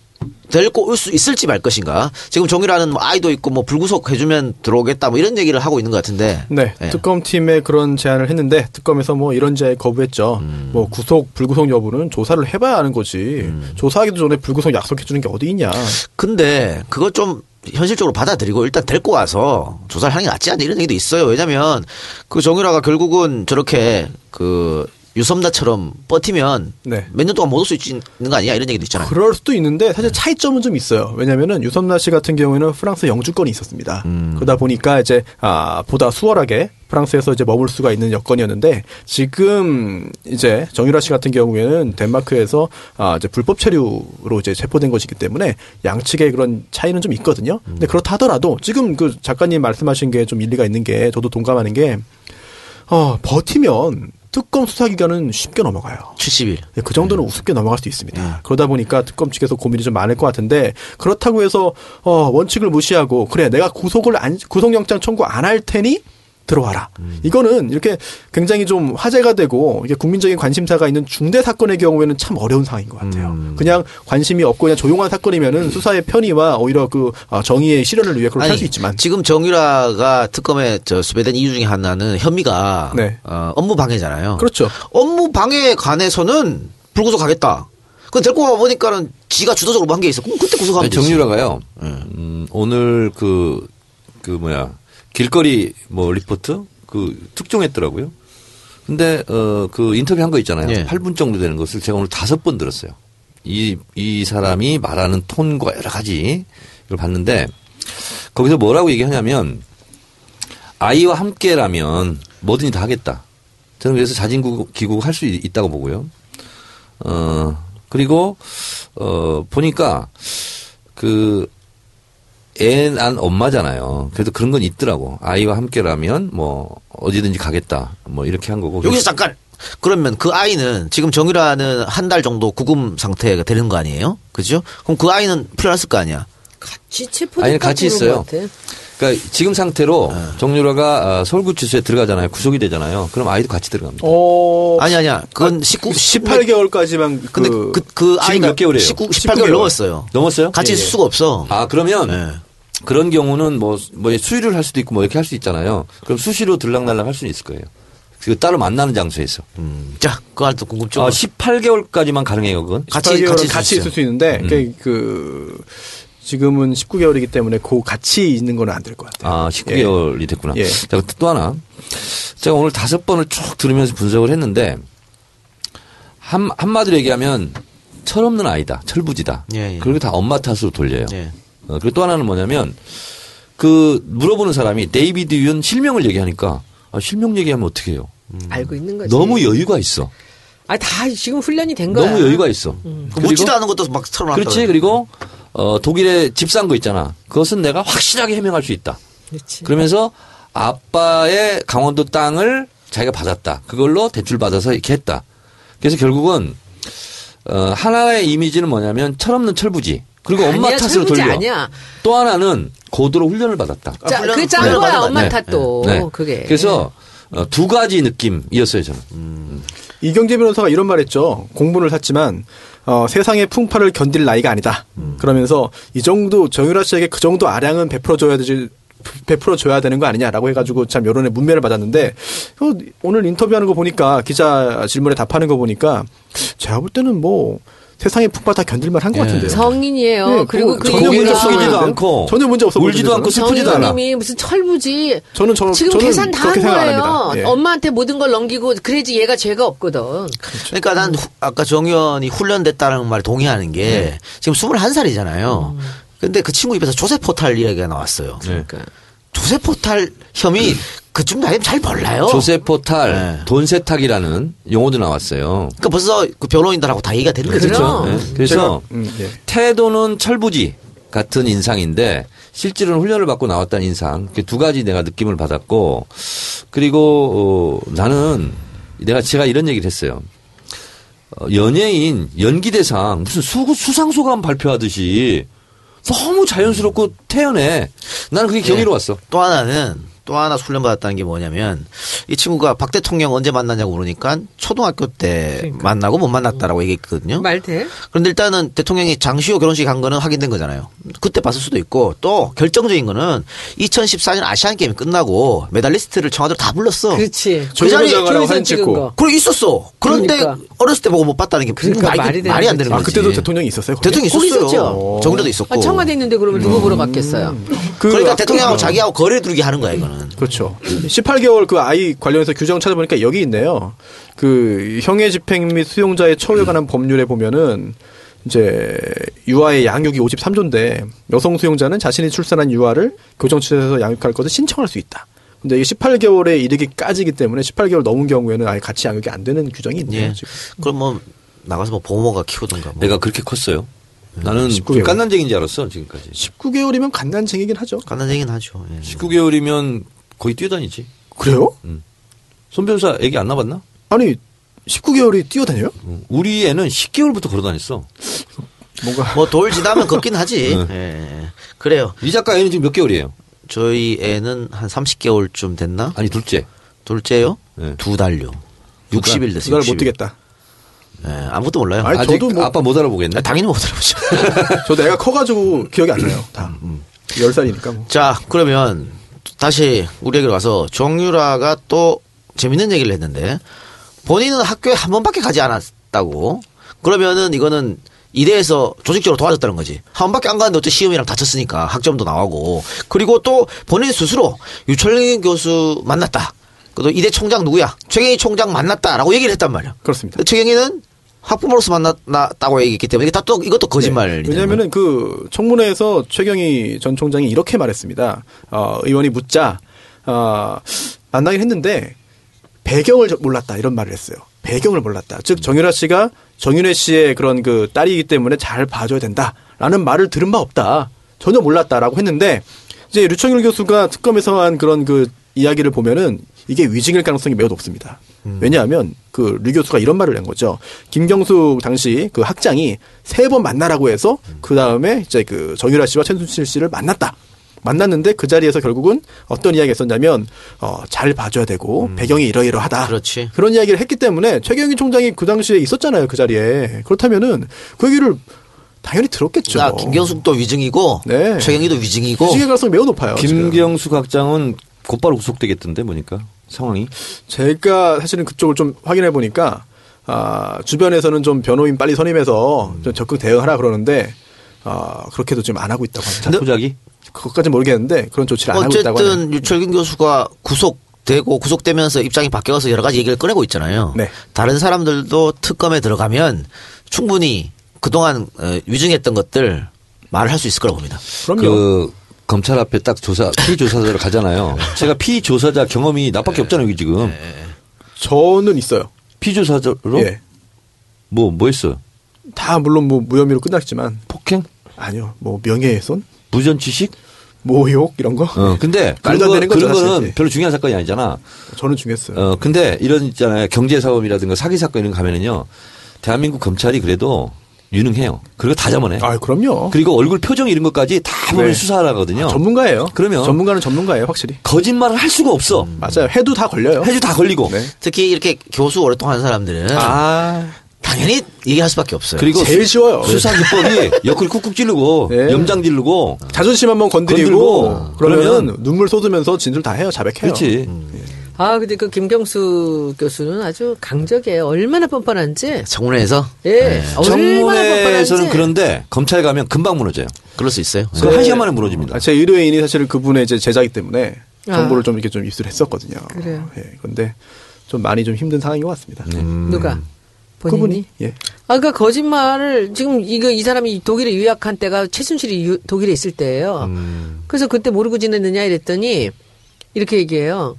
데리고 올 수 있을지 말 것인가. 지금 정유라는 뭐 아이도 있고 뭐 불구속 해주면 들어오겠다 뭐 이런 얘기를 하고 있는 것 같은데. 네, 예. 특검 팀에 그런 제안을 했는데 특검에서 뭐 이런 제안 거부했죠. 음. 뭐 구속 불구속 여부는 조사를 해봐야 하는 거지. 음. 조사하기도 전에 불구속 약속해 주는 게 어디 있냐. 근데 그거 좀 현실적으로 받아들이고 일단 데리고 와서 조사를 하는 게 낫지 않냐 이런 얘기도 있어요. 왜냐면 그 정유라가 결국은 저렇게 그 유섬나처럼 버티면 네. 몇년 동안 못 올 수 있는 거 아니야 이런 얘기도 있잖아요. 그럴 수도 있는데 네. 사실 차이점은 좀 있어요. 왜냐면은 유섬나 씨 같은 경우에는 프랑스 영주권이 있었습니다. 음. 그러다 보니까 이제 아 보다 수월하게 프랑스에서 이제 머물 수가 있는 여건이었는데 지금 이제 정유라 씨 같은 경우에는 덴마크에서 아 이제 불법 체류로 이제 체포된 것이기 때문에 양측의 그런 차이는 좀 있거든요. 근데 음. 그렇다 하더라도 지금 그 작가님 말씀하신 게 좀 일리가 있는 게 저도 동감하는 게 어, 버티면 특검 수사 기간은 쉽게 넘어가요. 70일. 네, 그 정도는 우습게 넘어갈 수 있습니다. 그러다 보니까 특검 측에서 고민이 좀 많을 것 같은데 그렇다고 해서 어, 원칙을 무시하고 그래 내가 구속을 안 구속영장 청구 안 할 테니 들어와라. 이거는 이렇게 굉장히 좀 화제가 되고 이게 국민적인 관심사가 있는 중대 사건의 경우에는 참 어려운 상황인 것 같아요. 그냥 관심이 없고 그냥 조용한 사건이면은 수사의 편의와 오히려 그 어, 정의의 실현을 위해 그렇게 할수 있지만 지금 정유라가 특검에 저 수배된 이유 중에 하나는 혐의가 네. 어, 업무 방해잖아요. 그렇죠. 업무 방해에 관해서는 불구속하겠다. 그 데리고 와 보니까는 지가 주도적으로 한 게 있어. 그럼 그때 구속하면. 정유라가요. 음, 오늘 그, 그 뭐야, 길거리 뭐 리포트? 그 특종했더라고요. 근데, 어, 그 인터뷰 한 거 있잖아요. 예. 8분 정도 되는 것을 제가 오늘 다섯 번 들었어요. 이, 이 사람이 말하는 톤과 여러 가지 이걸 봤는데 거기서 뭐라고 얘기하냐면 아이와 함께라면 뭐든지 다 하겠다. 저는 그래서 자진기국 기국 할수 있다고 보고요. 어, 그리고, 어, 보니까 그, 애 난 엄마잖아요. 그래도 그런 건 있더라고. 아이와 함께라면 뭐 어디든지 가겠다. 뭐 이렇게 한 거고. 여기서 잠깐. 그러면 그 아이는 지금 정유라는 한 달 정도 구금 상태가 되는 거 아니에요? 그죠? 그럼 그 아이는 풀려났을 거 아니야? 같이 체포 아니, 같이 있어요. 그러니까 지금 상태로 네. 정유라가 아, 서울구치소에 들어가잖아요. 구속이 되잖아요. 그럼 아이도 같이 들어갑니다. 어 아니 아니야. 그건 19, 18개월까지만 근데 그, 그, 지금 아이가 몇 개월이에요? 19, 19 18개월 개월. 넘었어요. 넘었어요? 같이 예, 있을 예. 수가 없어. 아 그러면 예. 그런 경우는 뭐, 뭐 수유를 할 수도 있고 뭐 이렇게 할 수 있잖아요. 그럼 수시로 들락날락 할 수는 있을 거예요. 그 따로 만나는 장소에서. 음. 자, 그 알도 궁금증. 아, 18개월까지만 가능해요, 그건. 같이 18개월은 같이 같이 있을 수 있는데 음. 그, 그 지금은 19개월이기 때문에 그 같이 있는 건 안 될 것 같아요. 아, 19개월이 됐구나. 예. 자, 또 하나. 제가 오늘 다섯 번을 쭉 들으면서 분석을 했는데, 한, 한마디로 얘기하면, 철없는 아이다. 철부지다. 예, 예. 그리고 다 엄마 탓으로 돌려요. 예. 어, 그리고 또 하나는 뭐냐면, 그, 물어보는 사람이 데이비드 윤 실명을 얘기하니까, 아, 실명 얘기하면 어떻게 해요? 알고 있는 거지. 너무 여유가 있어. 아, 다 지금 훈련이 된 거야. 너무 여유가 있어. 그 묻지도 않은 것도 막 털어놨다. 그렇지. 그리고, 어, 독일에 집산 거 있잖아. 그것은 내가 확실하게 해명할 수 있다. 그렇지. 그러면서 아빠의 강원도 땅을 자기가 받았다. 그걸로 대출 받아서 이렇게 했다. 그래서 결국은 어, 하나의 이미지는 뭐냐면 철없는 철부지. 그리고 엄마 아니야, 탓으로 돌려. 아니야. 또 하나는 고도로 훈련을 받았다. 자, 훈련- 그짠 훈련 거야, 받은 거 엄마 네. 탓도. 네. 그게. 그래서 어, 두 가지 느낌이었어요 저는. 이경재 변호사가 이런 말했죠. 공분을 샀지만 어, 세상의 풍파를 견딜 나이가 아니다. 그러면서 이 정도 정유라 씨에게 그 정도 아량은 베풀어줘야 되지. 베풀어 줘야 되는 거 아니냐라고 해가지고 참 여론의 문매를 받았는데 어, 오늘 인터뷰하는 거 보니까 기자 질문에 답하는 거 보니까 제가 볼 때는 뭐 세상의 풍파 다 견딜만 한것 예. 같은데요. 성인이에요. 네, 그리고 그거 그 전혀 문제 보이는데요? 않고 전혀 문제 없어 울지도? 않고 슬프지도 않아. 정의님이 무슨 철부지. 저는 저 지금 저는 계산 다 한 거예요. 합니다. 예. 엄마한테 모든 걸 넘기고 그래야지 얘가 죄가 없거든. 그러니까 난 후- 아까 정의원이 훈련됐다는 말에 동의하는 게 네. 지금 21살이잖아요. 근데 그 친구 입에서 조세 포탈 이야기가 나왔어요. 네. 그러니까. 조세 포탈 혐의 그쯤 나이면 잘 몰라요. 조세 포탈, 네. 돈 세탁이라는 용어도 나왔어요. 그러니까 벌써 그 변호인들하고 다 얘기가 되는 거죠. 그럼. 네. 그래서 제가, 음, 예. 태도는 철부지 같은 인상인데 실제로는 훈련을 받고 나왔다는 인상. 두 가지 내가 느낌을 받았고 그리고 어, 나는 내가 제가 이런 얘기를 했어요. 어, 연예인 연기대상 무슨 수, 수상소감 발표하듯이 너무 자연스럽고 태연해. 나는 그게 경이로웠어. 또 하나는 또 하나 훈련받았다는 게 뭐냐면 이 친구가 박 대통령 언제 만나냐고 물으니까 초등학교 때 만나고 못 만났다라고 얘기했거든요. 말 돼? 그런데 일단은 대통령이 장시호 결혼식 간 거는 확인된 거잖아요. 그때 봤을 수도 있고 또 결정적인 거는 2014년 아시안 게임 끝나고 메달리스트를 청와대로 다 불렀어. 그렇지. 그 자리에 사진 찍은 찍고. 거. 그래 있었어. 그런데 그러니까. 어렸을 때 보고 못 봤다는 게 그러니까 말이, 말이 되는 말이 안 거지. 되는 아 거지. 그때도 대통령이 있었어요. 거기? 대통령 거기 있었어요. 정부도 있었고. 아, 청와대 있는데 그러면 누구 보러 갔겠어요? 그 그러니까 아- 대통령하고 자기하고 거래 두르기 하는 거야 이거는. 그렇죠. 18개월 그 아이 관련해서 규정 찾아보니까 여기 있네요. 그 형의 집행 및 수용자의 처우에 관한 법률에 보면은 이제 유아의 양육이 53조인데 여성 수용자는 자신이 출산한 유아를 교정치에서 양육할 것을 신청할 수 있다. 근데 이게 18개월에 이르기까지기 때문에 18개월 넘은 경우에는 아예 같이 양육이 안 되는 규정이 있네요. 예. 지금. 그럼 뭐 나가서 뭐 보모가 키우든가 뭐. 내가 그렇게 컸어요. 나는 19개월. 깐난쟁인 줄 알았어 지금까지. 19개월이면 간단쟁이긴 하죠. 간단하긴 하죠. 예. 19개월이면 거의 뛰어다니지. 그래요? 손 변호사 애기 안 낳았나? 아니 19개월이 뛰어다녀요? 우리 애는 10개월부터 걸어다녔어. 뭔가 뭐 돌 지나면 걷긴 하지. 네. 예. 그래요. 이 작가 애는 지금 몇 개월이에요? 저희 애는 한 30개월쯤 됐나? 아니 둘째. 둘째요? 네. 두 달요. 60일 됐어요. 두달못 60일. 뛰겠다. 예, 아무것도 몰라요. 아니, 아직 저도 뭐- 아빠 못 알아보겠네. 아, 당연히 못 알아보죠. 저도 애가 커가지고 기억이 안 나요. 다. 음, 10살이니까 뭐. 자, 그러면 다시 우리 에게로 와서 정유라가 또 재밌는 얘기를 했는데 본인은 학교에 한 번밖에 가지 않았다고. 그러면은 이거는 이대에서 조직적으로 도와줬다는 거지. 한 번밖에 안 갔는데 어째 시험이랑 다쳤으니까 학점도 나오고. 그리고 또 본인 스스로 유철민 교수 만났다. 그래도 이대 총장 누구야? 최경희 총장 만났다라고 얘기를 했단 말이야. 그렇습니다. 최경희는 학부모로서 만났다고 얘기했기 때문에 이게 다또 이것도 거짓말이 네. 왜냐하면은 그 청문회에서 최경희 전 총장이 이렇게 말했습니다. 어, 의원이 묻자 어, 만나긴 했는데 배경을 저- 몰랐다 이런 말을 했어요. 배경을 몰랐다. 즉 정유라 씨가 정윤혜 씨의 그런 그 딸이기 때문에 잘 봐줘야 된다라는 말을 들은 바 없다. 전혀 몰랐다라고 했는데 이제 류청일 교수가 특검에서 한 그런 그 이야기를 보면은 이게 위증일 가능성이 매우 높습니다. 왜냐하면 그류 교수가 이런 말을 한 거죠. 김경수 당시 그 학장이 세 번 만나라고 해서 그 다음에 이제 그 정유라 씨와 최순실 씨를 만났다. 만났는데 그 자리에서 결국은 어떤 이야기가 있었냐면 어, 잘 봐줘야 되고 배경이 이러이러하다. 그렇지. 그런 이야기를 했기 때문에 최경희 총장이 그 당시에 있었잖아요 그 자리에 그렇다면은 그 얘기를 당연히 들었겠죠. 아, 김경숙도 위증이고 네. 최경희도 위증이고 위증의 가능성이 매우 높아요. 지금. 김경수 각장은 곧바로 구속되겠던데 보니까 상황이. 제가 사실은 그쪽을 좀 확인해 보니까 아, 주변에서는 좀 변호인 빨리 선임해서 좀 적극 대응하라 그러는데 아, 그렇게도 지금 안 하고 있다고 합니다. 자포자기. 그것까지 모르겠는데 그런 조치를 안 하고 있다고 하네요. 어쨌든 유철균 교수가 구속 되고 구속되면서 입장이 바뀌어서 여러 가지 얘기를 꺼내고 있잖아요. 네. 다른 사람들도 특검에 들어가면 충분히 그동안 어, 위증했던 것들 말을 할 수 있을 거라고 봅니다. 그럼요. 그 검찰 앞에 딱 조사 피의 조사자로 가잖아요. 제가 피의 조사자 경험이 나밖에 없잖아요, 여기 지금. 저는 있어요. 피의 조사자로 예. 뭐 뭐 했어요? 다 물론 뭐 무혐의로 끝났지만 폭행, 아니요. 뭐 명예훼손, 부전 취식. 모욕 이런 거 어, 근데 그런, 말도 안 거, 되는 그런 거는 사실. 별로 중요한 사건이 아니잖아. 저는 중요했어요. 어, 근데 이런 있잖아요. 경제 사업이라든가 사기 사건 이런 거 가면은요. 대한민국 검찰이 그래도 유능해요. 그리고 다 잡아내. 아, 그럼요. 그리고 얼굴 표정 이런 것까지 다 보면 네. 수사를 하거든요. 전문가예요. 그러면 전문가는 전문가예요, 확실히. 거짓말을 할 수가 없어. 맞아요. 해도 다 걸려요. 해주 다 걸리고. 네. 특히 이렇게 교수 오랫동안 한 사람들은 아, 당연히 얘기할 수밖에 없어요. 그리고 제일 수- 쉬워요. 수사 기법이 옆구리 쿡쿡 찌르고 네. 염장 지르고 자존심 한번 건드리고, 건들고, 그러면 그러면 눈물 쏟으면서 진술 다 해요. 자백해요. 그렇지. 아, 근데 그 김경수 교수는 아주 강적이에요. 얼마나 뻔뻔한지. 청문회에서 예. 네. 뻔뻔한지. 그런데 검찰 가면 금방 무너져요. 그럴 수 있어요. 그한 시간 만에 무너집니다. 아, 제 의뢰인이 사실 그분의 이제 제자이기 때문에 아. 정보를 좀 이렇게 좀 입수를 했었거든요. 그래요. 예, 그런데 좀 많이 좀 힘든 상황인 것 같습니다. 누가? 본인이? 그분이 예. 아, 그러니까 거짓말을 지금 이거 이 사람이 독일에 유학한 때가 최순실이 유- 독일에 있을 때예요. 음. 그래서 그때 모르고 지냈느냐 이랬더니 이렇게 얘기해요.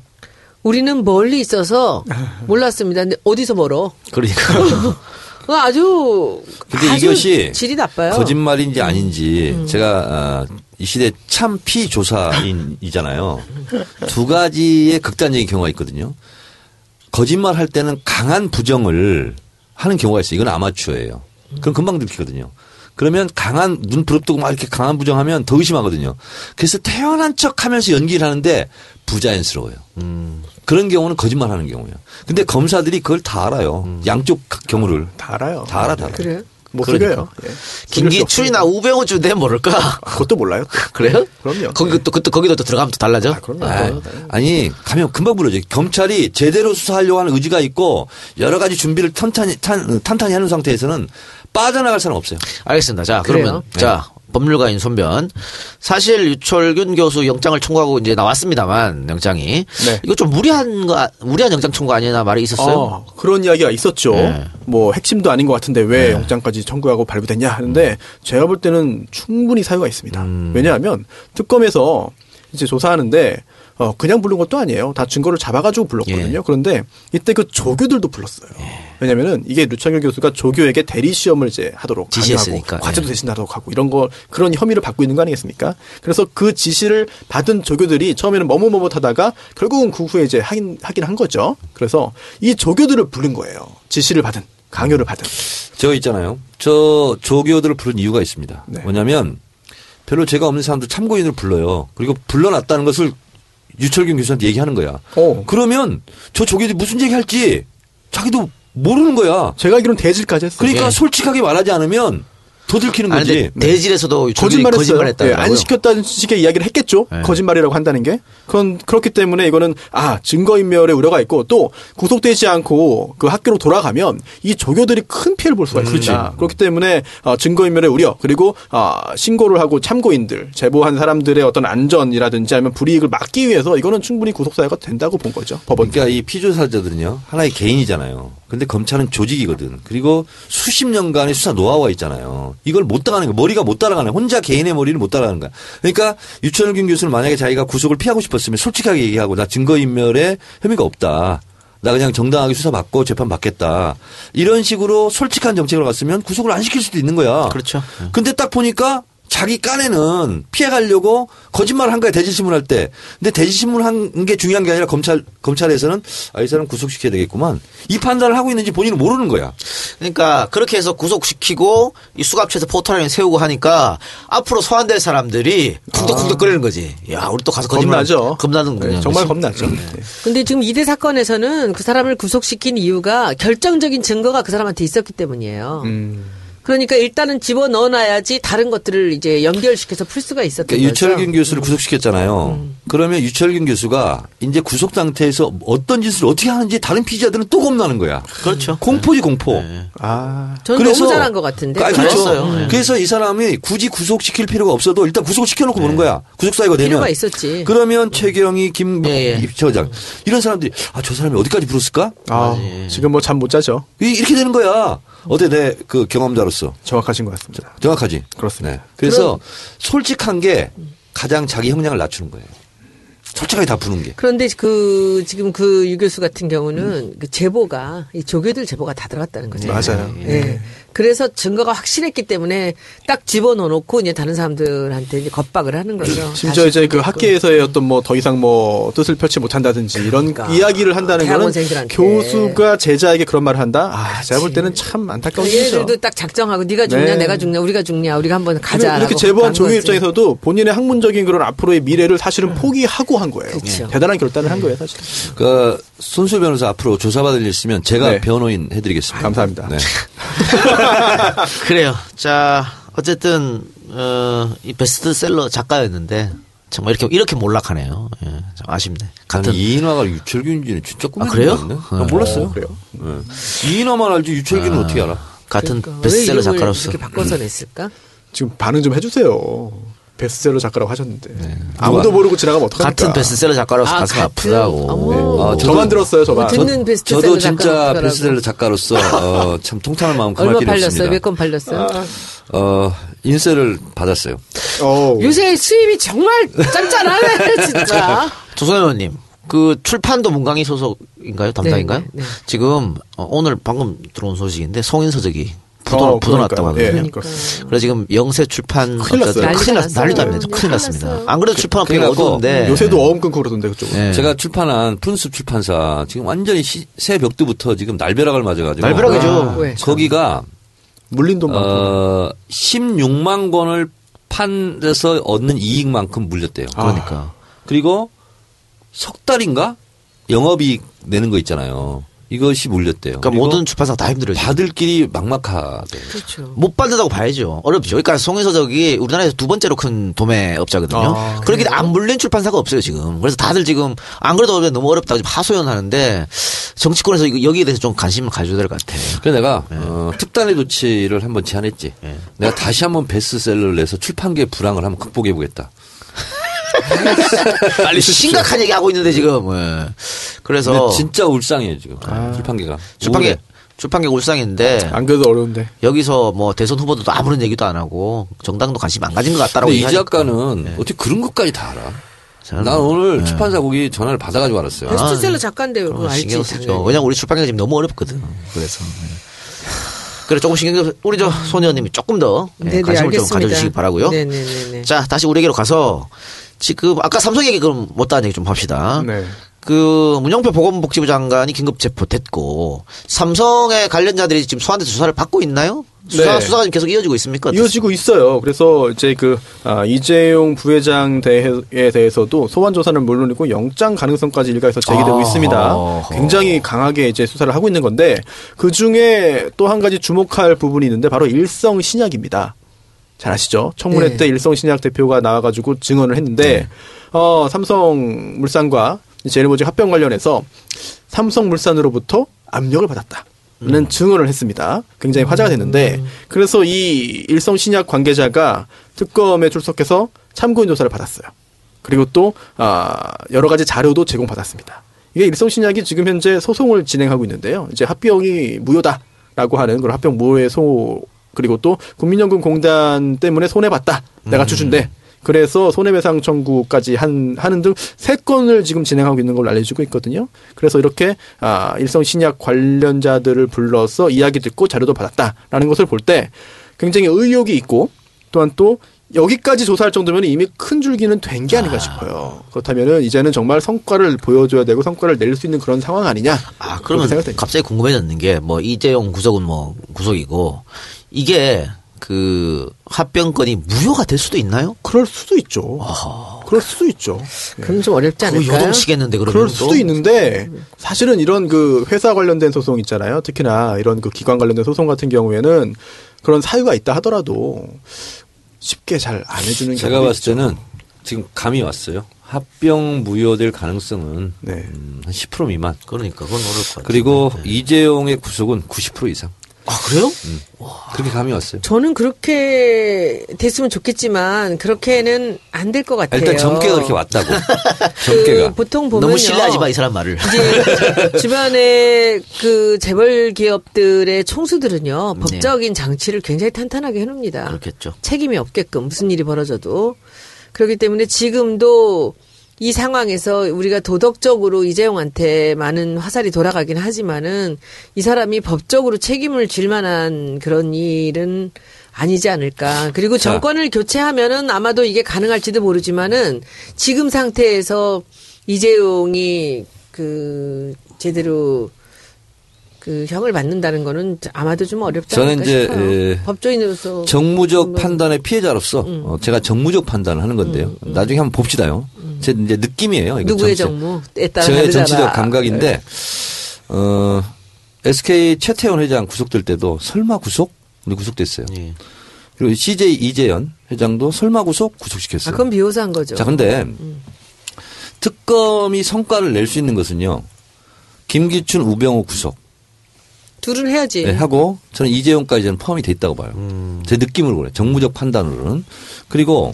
우리는 멀리 있어서 몰랐습니다. 근데 어디서 멀어? 그러니까. 그거 아주 근데 아주 이것이 질이 나빠요. 거짓말인지 아닌지 제가 아, 이 시대 참 피조사인이잖아요. 두 가지의 극단적인 경우가 있거든요. 거짓말 할 때는 강한 부정을 하는 경우가 있어요. 이건 아마추어예요. 그럼 금방 들키거든요. 그러면 강한 눈 부릅뜨고 막 이렇게 강한 부정하면 더 의심하거든요. 그래서 태어난 척 하면서 연기를 하는데 부자연스러워요. 그런 경우는 거짓말 하는 경우예요. 근데 검사들이 그걸 다 알아요. 양쪽 경우를. 다 알아요. 다 알아, 다 알아. 그래요? 못 그러니까. 속여요. 예. 김기춘이나 우병우주 내 모를까? 그것도 몰라요. 그래요? 그럼요. 거기 또 그또 거기도 또 들어가면 또 달라져? 아, 그럼요. 아, 아니 가면 금방 부러져. 경찰이 제대로 수사하려고 하는 의지가 있고 여러 가지 준비를 탄탄히 탄, 탄탄히 하는 상태에서는 빠져나갈 사람 없어요. 알겠습니다. 자, 그래요? 그러면 자 법률가인 손변 사실 유철균 교수 영장을 청구하고 이제 나왔습니다만 영장이 네. 이거 좀 무리한 거 무리한 영장 청구 아니나 말이 있었어요. 어, 그런 이야기가 있었죠. 네. 뭐 핵심도 아닌 것 같은데 왜 영장까지 청구하고 발부됐냐 하는데 제가 볼 때는 충분히 사유가 있습니다. 왜냐하면 특검에서 이제 조사하는데 어, 그냥 부른 것도 아니에요. 다 증거를 잡아가지고 불렀거든요. 예. 그런데 이때 그 조교들도 불렀어요. 왜냐면은 이게 류창열 교수가 조교에게 대리 시험을 이제 하도록 지시했으니까. 강요하고 과제도 예. 대신하도록 하고 이런 거 그런 혐의를 받고 있는 거 아니겠습니까? 그래서 그 지시를 받은 조교들이 처음에는 머뭇머뭇하다가 결국은 그 후에 이제 하긴 하긴 한 거죠. 그래서 이 조교들을 부른 거예요. 지시를 받은 강요를 받은. 저 있잖아요. 저 조교들을 부른 이유가 있습니다. 네. 뭐냐면 별로 죄가 없는 사람들 참고인을 불러요. 그리고 불러놨다는 것을 유철균 교수한테 얘기하는 거야. 어. 그러면 저 조교들이 무슨 얘기할지 자기도 모르는 거야. 제가 알기로는 대질까지 했어요. 그러니까 예. 솔직하게 말하지 않으면 더 들키는 아니, 거지. 근데 대질에서도 거짓말했어요. 거짓말했다고요. 예, 안 시켰다는 식의 이야기를 했겠죠. 네. 거짓말이라고 한다는 게. 그건 그렇기 때문에 이거는 아 증거인멸의 우려가 있고 또 구속되지 않고 그 학교로 돌아가면 이 조교들이 큰 피해를 볼 수가 있습니다. 그렇기 때문에 어, 증거인멸의 우려 그리고 어, 신고를 하고 참고인들 제보한 사람들의 어떤 안전이라든지 아니면 불이익을 막기 위해서 이거는 충분히 구속 사유가 된다고 본 거죠. 법원. 그러니까 이 피조사자들은요 하나의 개인이잖아요. 근데 검찰은 조직이거든. 그리고 수십 년간의 수사 노하우가 있잖아요. 이걸 못 따라가는 거야. 머리가 못 따라가는 거야. 혼자 개인의 머리를 못 따라가는 거야. 그러니까 유철균 교수는 만약에 자기가 구속을 피하고 싶었으면 솔직하게 얘기하고 나 증거인멸에 혐의가 없다. 나 그냥 정당하게 수사받고 재판 받겠다. 이런 식으로 솔직한 정책을 갔으면 구속을 안 시킬 수도 있는 거야. 그렇죠. 근데 딱 보니까 자기 깐에는 피해가려고 거짓말을 한 거야 대질신문 할 때. 근데 대질신문 한 게 중요한 게 아니라 검찰 검찰에서는 아 이 사람 구속시켜야 되겠구만 이 판단을 하고 있는지 본인은 모르는 거야. 그러니까 그렇게 해서 구속시키고 이 수갑체에서 포털라인 세우고 하니까 앞으로 소환될 사람들이 쿵덕쿵덕거리는 거지. 야, 우리 또 가서 거짓말 겁나죠. 겁나는군요. 네, 정말? 겁나죠. 네. 근데 지금 이대 사건에서는 그 사람을 구속시킨 이유가 결정적인 증거가 그 사람한테 있었기 때문이에요. 음. 그러니까 일단은 집어 넣어놔야지 다른 것들을 이제 연결시켜서 풀 수가 있었던 그러니까 거죠. 유철균 교수를 구속시켰잖아요. 그러면 유철균 교수가 이제 구속 상태에서 어떤 짓을 어떻게 하는지 다른 피의자들은 또 겁나는 거야. 그렇죠. 공포지 공포. 아 저는 너무 잘한 것 같은데. 아, 그렇죠. 네. 그래서 이 사람이 굳이 구속시킬 필요가 없어도 일단 구속시켜놓고 보는 거야. 구속사유가 되면. 필요가 있었지. 그러면 최경희, 김 예, 예. 처장 이런 사람들이 아 저 사람이 어디까지 불었을까? 아, 지금 뭐 잠 못 자죠. 이- 이렇게 되는 거야. 어때 내 그 경험자로서 정확하신 것 같습니다. 정확하지. 그렇습니다. 네. 그래서 솔직한 게 가장 자기 형량을 낮추는 거예요. 솔직하게 다 푸는 게. 그런데 그 지금 그 유 교수 같은 경우는 그 제보가 이 조교들 제보가 다 들어갔다는 거죠. 맞아요. 예. 그래서 증거가 확실했기 때문에 딱 집어넣어 놓고 이제 다른 사람들한테 이제 겁박을 하는 거죠. 심지어 이제 그 학계에서의 어떤 뭐 더 이상 뭐 뜻을 펼치 못한다든지 이런 그러니까. 이야기를 한다는 거는. 교수가 제자에게 그런 말을 한다. 아, 제가 볼 때는 참 안타까운 일이죠. 얘들도 딱 작정하고 네가 죽냐 네. 내가 죽냐 우리가 죽냐 우리가 한번 가자. 이렇게 제보한 조교 입장에서도 본인의 학문적인 그런 앞으로의 미래를 사실은 포기하고 한 거예요. 그쵸. 대단한 결단을 한 거예요, 사실. 그 손수 변호사 앞으로 조사받을 일 있으면 제가 네. 변호인 해드리겠습니다. 감사합니다. 네. 그래요. 자, 어쨌든 어, 이 베스트셀러 작가였는데 정말 이렇게 이렇게 몰락하네요. 예, 좀 아쉽네. 같은 이인화가 유철균인지는 진짜 꿈에 아, 그래요? 네 어. 몰랐어요. 그래요. 네. 이인화만 알지 유철균은 어떻게 알아? 같은 그러니까. 왜 베스트셀러 작가로서 이렇게 바꿔서 냈을까? 지금 반응 좀 해주세요. 베스트셀러 작가라고 하셨는데 아무도 모르고 지나가면 어떡합니까? 같은 베스트셀러 작가로서 아, 가슴 같은? 아프다고. 네. 아, 저도- 저만 들었어요, 저만. 뭐 듣는 베스트셀러 저도 진짜 작가라고. 베스트셀러 작가로서 어, 참 통탄한 마음 금할 얼마 팔렸어요? 없습니다. 몇건 팔렸어요? 어, 인쇄를 받았어요. 어, 요새 수입이 정말 짠짠하네 진짜. 조선 의원님, 그 출판도 문광희 소속인가요? 담당인가요? 네, 네, 네. 지금 어, 오늘 방금 들어온 소식인데 송인서적이 부도, 어, 부도났다고 그러니까요. 하거든요. 예. 그러니까. 그래서 지금 영세 출판 큰일 났어요. 큰일 났, 난리도. 아닙니다. 큰일 났습니다. 안 그래도 출판업계가 그래갖고 어두운데 요새도 어음 끊고 그러던데 그쪽 은. 네. 제가 출판한 푸른숲 출판사 지금 완전히 시, 새벽 때부터 지금 날벼락을 맞아가지고 날벼락이죠. 아, 왜? 거기가 물린 돈 많고. 어 16만 권을 판에서 얻는 이익만큼 물렸대요. 그러니까 그리고 석 달인가 영업이익 내는 거 있잖아요. 이것이 물렸대요. 그러니까 모든 출판사가 다 힘들어요. 받을 길이 막막하대. 그렇죠. 못 받는다고 봐야죠. 어렵죠. 그러니까 송인서적이 우리나라에서 두 번째로 큰 도매 업자거든요. 아, 그렇게 안 물린 출판사가 없어요 지금. 그래서 다들 지금 안 그래도 너무 어렵다고 지금 하소연하는데 정치권에서 여기에 대해서 좀 관심을 가져야 될 것 같아요. 그래서 내가 어, 특단의 조치를 한번 제안했지. 네. 내가 다시 한번 베스트셀러를 내서 출판계 불황을 한번 극복해 보겠다. 빨리 심각한 얘기 하고 있는데 지금. 예. 그래서 진짜 울상이에요 지금 출판계가. 출판계. 출판계 울상인데 안 그래도 어려운데. 여기서 뭐 대선 후보들도 아무런 얘기도 안 하고 정당도 관심 안 가진 것 같다라고 근데 이 얘기하니까. 작가는 어떻게 그런 것까지 다 알아? 저는 난 오늘 출판사국이 전화를 받아가지고 알았어요. 베스트셀러 작가인데요. 그거 어, 알지. 신경 쓰죠. 당연히. 왜냐면 우리 출판계가 지금 너무 어렵거든. 그래서. 예. 그래 조금 신경 써 우리 저 소녀님이 조금 더 예, 네네, 관심을 좀 알겠습니다. 가져주시기 바라고요. 네네네. 자 다시 우리에게로 가서 지금 아까 삼성 얘기 그럼 못다한 얘기 좀 합시다. 네. 그 문영표 보건복지부 장관이 긴급 체포됐고 삼성의 관련자들이 지금 소환돼서 수사를 받고 있나요? 수사 네. 수사가 지금 계속 이어지고 있습니까? 이어지고 있어요. 그래서 이제 그 아, 이재용 부회장 대해에 대해서도 소환 조사는 물론이고 영장 가능성까지 일각에서 제기되고 아. 있습니다. 굉장히 강하게 이제 수사를 하고 있는 건데 그 중에 또 한 가지 주목할 부분이 있는데 바로 일성 신약입니다. 잘 아시죠? 청문회 네. 때 일성 신약 대표가 나와가지고 증언을 했는데 어, 삼성물산과 제일모직 합병 관련해서 삼성물산으로부터 압력을 받았다. 는 증언을 했습니다. 굉장히 화제가 됐는데 그래서 이 일성 신약 관계자가 특검에 출석해서 참고인 조사를 받았어요. 그리고 또 아, 여러 가지 자료도 제공받았습니다. 이게 일성 신약이 지금 현재 소송을 진행하고 있는데요. 이제 합병이 무효다라고 하는 그런 합병 무효의 소 그리고 또 국민연금 공단 때문에 손해 봤다. 내가 주준대. 그래서 손해배상 청구까지 한, 하는 등 세 건을 지금 진행하고 있는 걸로 알려지고 있거든요. 그래서 이렇게 아, 일성 신약 관련자들을 불러서 이야기 듣고 자료도 받았다라는 것을 볼 때 굉장히 의욕이 있고 또한 또 여기까지 조사할 정도면 이미 큰 줄기는 된 게 아닌가 싶어요. 그렇다면은 이제는 정말 성과를 보여줘야 되고 성과를 낼 수 있는 그런 상황 아니냐? 아, 그러면. 갑자기 궁금해졌는 게 뭐 이재용 구속은 뭐 구속이고 이게 그 합병건이 무효가 될 수도 있나요? 그럴 수도 있죠. 그럴 수도 있죠. 그럼 좀 어렵지 그 않을까요? 요동치겠는데 그러면 그럴 또? 수도 있는데 사실은 이런 그 회사 관련된 소송 있잖아요. 특히나 이런 그 기관 관련된 소송 같은 경우에는 그런 사유가 있다 하더라도 쉽게 잘 안 해주는 제가 경우도 봤을. 때는 지금 감이 왔어요. 합병 무효될 가능성은 네. 음, 한10% 미만. 그러니까 그건 어려울 것 같아요. 그리고 이재용의 구속은 90% 이상. 아 그래요? 그렇게 감이 왔어요. 저는 그렇게 됐으면 좋겠지만 그렇게는 안 될 것 같아요. 일단 점괘가 그렇게 왔다고. 그 점괘가. 보통 보면요. 너무 신뢰하지 마 이 사람 말을. 이제 주변에 그 재벌 기업들의 총수들은요 네. 법적인 장치를 굉장히 탄탄하게 해놓습니다. 그렇겠죠. 책임이 없게끔 무슨 일이 벌어져도 그렇기 때문에 지금도 이 상황에서 우리가 도덕적으로 이재용한테 많은 화살이 돌아가긴 하지만은 이 사람이 법적으로 책임을 질 만한 그런 일은 아니지 않을까. 그리고 자. 정권을 교체하면은 아마도 이게 가능할지도 모르지만은 지금 상태에서 이재용이 그 제대로 그 형을 받는다는 거는 아마도 좀 어렵지 저는 이제. 에, 법조인으로서 정무적 판단의 피해자로서 음. 어, 제가 정무적 판단을 하는 건데요. 나중에 한번 봅시다요. 제 이제 느낌이에요. 이거 누구의 정치- 정무에 따라 저의. 정치적 감각인데 어 SK 최태원 회장 구속될 때도 설마 구속? 근데 구속됐어요. 예. 그리고 CJ 이재현 회장도 설마 구속 아, 구속시켰어요. 그건 비호사한 거죠. 자, 근데 특검이 성과를 낼 수 있는 것은요. 김기춘, 우병우 구속 둘은 해야지. 네, 하고 저는 이재용까지 저는 포함이 돼 있다고 봐요. 음. 제 느낌으로 그래요. 정무적 판단으로는. 그리고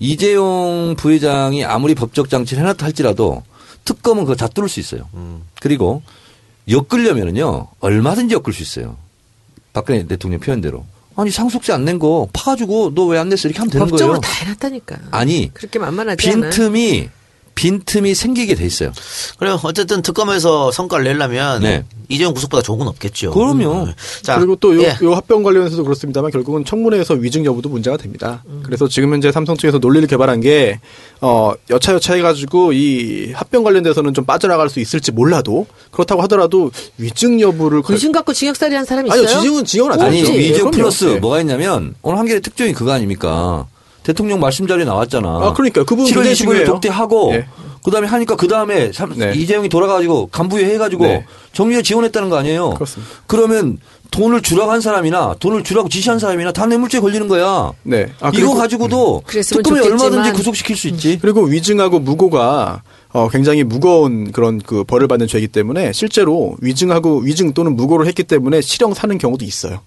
이재용 부회장이 아무리 법적 장치를 해놨다 할지라도 특검은 그거 다 뚫을 수 있어요. 음. 그리고 엮으려면은요 얼마든지 엮을 수 있어요. 박근혜 대통령 표현대로. 아니 상속세 안 낸 거 파가지고 너 왜 안 냈어 이렇게 하면 되는 법적으로 거예요. 다 해놨다니까. 아니 그렇게 만만하지 않아요. 빈틈이 빈틈이 생기게 돼 있어요. 그래요. 어쨌든 특검에서 성과를 내려면 네. 이재용 구속보다 좋은 건 없겠죠. 그럼요. 음. 자, 그리고 또요 예. 요 합병 관련해서도 그렇습니다만 결국은 청문회에서 위증 여부도 문제가 됩니다. 그래서 지금 현재 삼성 측에서 논리를 개발한 게 어, 여차여차 해가지고 이 합병 관련돼서는 좀 빠져나갈 수 있을지 몰라도 그렇다고 하더라도 위증 여부를 걸- 의심 갖고 징역살이 한 사람 있어요? 아니요 지징은 지징은 안 아니 되죠. 위증. 플러스 예. 뭐가 있냐면 오늘 한겨레 특종이 그거 아닙니까? 대통령 말씀 자리에 나왔잖아. 아, 그러니까 그 부분 7월 굉장히 25일 중요해요. 독대하고 예. 그다음에 하니까 그다음에 삼- 네. 이재용이 돌아가가지고 간부회 해가지고 네. 정유에 지원했다는 거 아니에요? 그렇습니다. 그러면 돈을 주라고 한 사람이나 돈을 주라고 지시한 사람이나 다 뇌물죄 걸리는 거야. 네. 아, 이거 그리고- 가지고도 그랬으면 특검이 얼마든지 구속시킬 수 있지. 그리고 위증하고 무고가 어, 굉장히 무거운 그런 그 벌을 받는 죄이기 때문에 실제로 위증하고 위증 또는 무고를 했기 때문에 실형 사는 경우도 있어요.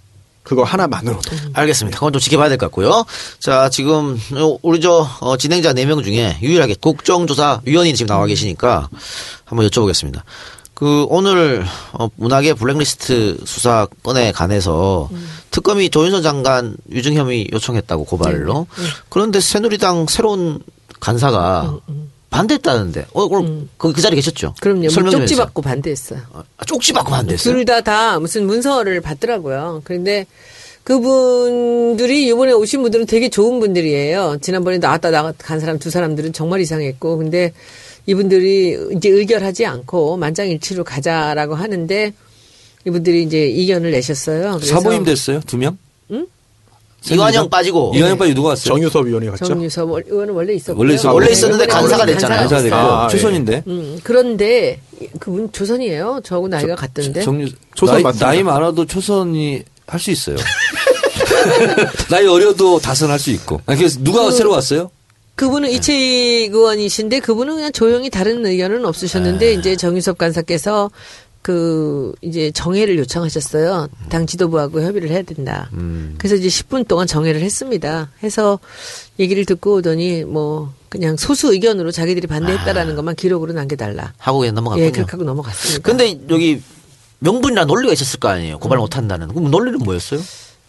그거 하나만으로도. 알겠습니다. 그건 좀 지켜봐야 될 것 같고요. 자, 지금 어, 우리 저 어, 진행자 4명 중에 유일하게 국정조사 위원이 지금 나와 계시니까 한번 여쭤보겠습니다. 그 오늘 어, 문학의 블랙리스트 수사 건에 관해서 특검이 조윤선 장관 위증 혐의 요청했다고 고발로. 그런데 새누리당 새로운 간사가 반대했다는데. 어, 오늘 그, 그 자리에 계셨죠? 그럼요. 설명 좀 쪽지. 받고 반대했어요. 아, 쪽지 받고 반대했어요. 둘 다 다 무슨 문서를 받더라고요. 그런데 그분들이 이번에 오신 분들은 되게 좋은 분들이에요. 지난번에 나왔다 나간 사람 두 사람들은 정말 이상했고, 근데 이분들이 이제 의결하지 않고 만장일치로 가자라고 하는데 이분들이 이제 이견을 내셨어요. 그래서 사모임 됐어요? 두 명? 이완영 빠지고. 이완영 빠지 누가 왔어요? 정유섭 위원이 갔죠. 정유섭 의원은 원래 있었고요. 원래 있었- 원래 있었는데 간사가 됐잖아요. 간사 됐고 아, 예. 초선인데. 음, 그런데 그분 조선이에요. 저하고 나이가 같던데. 정유 초선 나이, 맞습니다. 나이 많아도 초선이 할 수 있어요. 나이 어려도 다선 할 수 있고. 아니, 그래서 누가 새로 왔어요? 그분은 이채익 의원이신데 그분은 그냥 조용히 다른 의견은 없으셨는데 이제 정유섭 간사께서 그 이제 정회를 요청하셨어요. 당 지도부하고 협의를 해야 된다. 그래서 이제 10분 동안 정회를 했습니다. 해서 얘기를 듣고 오더니 뭐 그냥 소수 의견으로 자기들이 반대했다라는 것만 기록으로 남겨달라. 하고 그냥 넘어갔군요. 예, 그렇게 하고 넘어갔습니다. 근데 여기 명분이나 논리가 있었을 거 아니에요. 고발 못 한다는. 그럼 논리는 뭐였어요?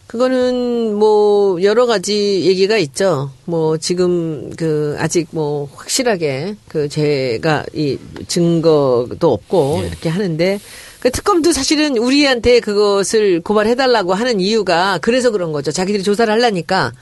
그거는 뭐 여러 가지 얘기가 있죠. 뭐 지금 그 아직 뭐 확실하게 그 제가 이 증거도 없고 이렇게 하는데 그 특검도 사실은 우리한테 그것을 고발해달라고 하는 이유가 그래서 그런 거죠. 자기들이 조사를 하려니까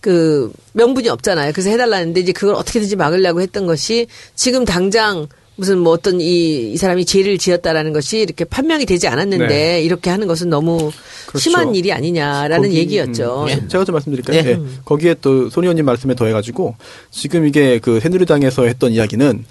그 명분이 없잖아요. 그래서 해달라는데 이제 그걸 어떻게든지 막으려고 했던 것이 지금 당장 무슨 뭐 어떤 이, 이 사람이 죄를 지었다라는 것이 이렇게 판명이 되지 않았는데 네. 이렇게 하는 것은 너무 그렇죠. 심한 일이 아니냐라는 거기, 얘기였죠. 음, 예. 제가 좀 말씀드릴까요? 네. 예. 거기에 또 손 의원님 말씀에 더해가지고 지금 이게 그 새누리당에서 했던 이야기는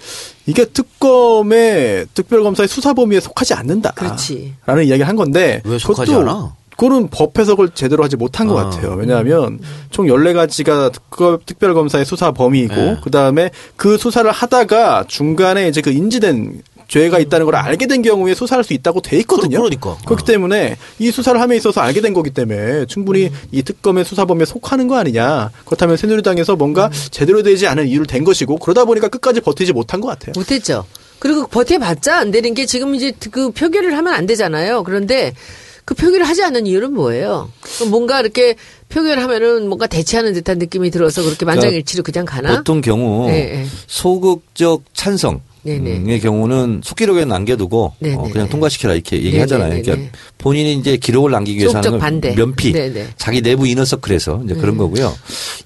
이게 특검의 특별검사의 수사 범위에 속하지 않는다. 그렇지. 라는 이야기를 한 건데 왜 속하지 그것도 않아? 그거는 법 해석을 제대로 하지 못한 것 아. 같아요. 왜냐하면 총 14가지가 특검, 특별검사의 수사 범위이고 네. 그 다음에 그 수사를 하다가 중간에 이제 그 인지된 죄가 있다는 걸 알게 된 경우에 수사할 수 있다고 돼 있거든요. 그러- 그러니까. 그렇기 때문에 이 수사를 함에 있어서 알게 된 거기 때문에 충분히 이 특검의 수사 범위에 속하는 거 아니냐. 그렇다면 새누리당에서 뭔가 제대로 되지 않은 이유를 댄 것이고 그러다 보니까 끝까지 버티지 못한 것 같아요. 못했죠. 그리고 버텨봤자 안 되는 게 지금 이제 그 표결을 하면 안 되잖아요. 그런데 그 표결을 하지 않는 이유는 뭐예요? 그럼 뭔가 이렇게 표결하면은 뭔가 대체하는 듯한 느낌이 들어서 그렇게 만장일치로 그냥 가나? 보통 경우 네, 네. 소극적 찬성의 네네. 경우는 속기록에 남겨두고. 어, 그냥 통과시켜라 이렇게 얘기하잖아요. 그러니까 본인이 이제 기록을 남기기 위해서 하는 반대. 면피, 네네. 자기 내부 이너서클에서 이제 그런 거고요.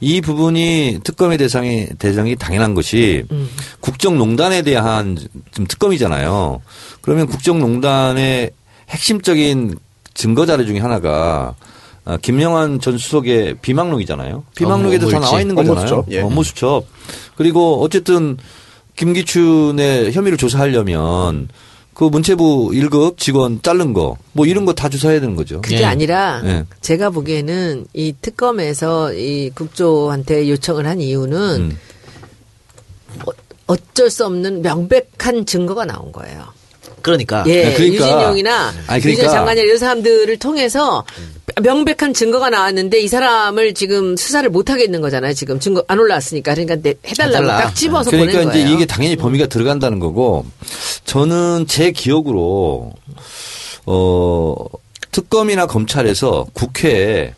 이 부분이 특검의 대상이 대상이 당연한 것이 음. 국정농단에 대한 좀 특검이잖아요. 그러면 국정농단의 핵심적인 증거 자료 중에 하나가 아, 김영환 전 수석의 비망록이잖아요. 비망록에도 다. 나와 있는 거잖아요. 업무수첩, 예. 업무수첩. 그리고 어쨌든 김기춘의 혐의를 조사하려면 그 문체부 1급 직원 자른 거 뭐 이런 거 다 조사해야 되는 거죠. 그게 예. 아니라 예. 제가 보기에는 이 특검에서 이 국조한테 요청을 한 이유는 음. 어- 어쩔 수 없는 명백한 증거가 나온 거예요. 그러니까. 예, 네, 그러니까. 유진용이나 아니, 그러니까. 유진 장관이나 이런 사람들을 통해서 명백한 증거가 나왔는데 이 사람을 지금 수사를 못 하겠는 거잖아요. 지금 증거 안 올라왔으니까 그러니까 내- 해달라고 해달라. 딱 집어서 그러니까 보낸 이제 거예요. 이게 당연히 범위가 들어간다는 거고 저는 제 기억으로 어 특검이나 검찰에서 국회에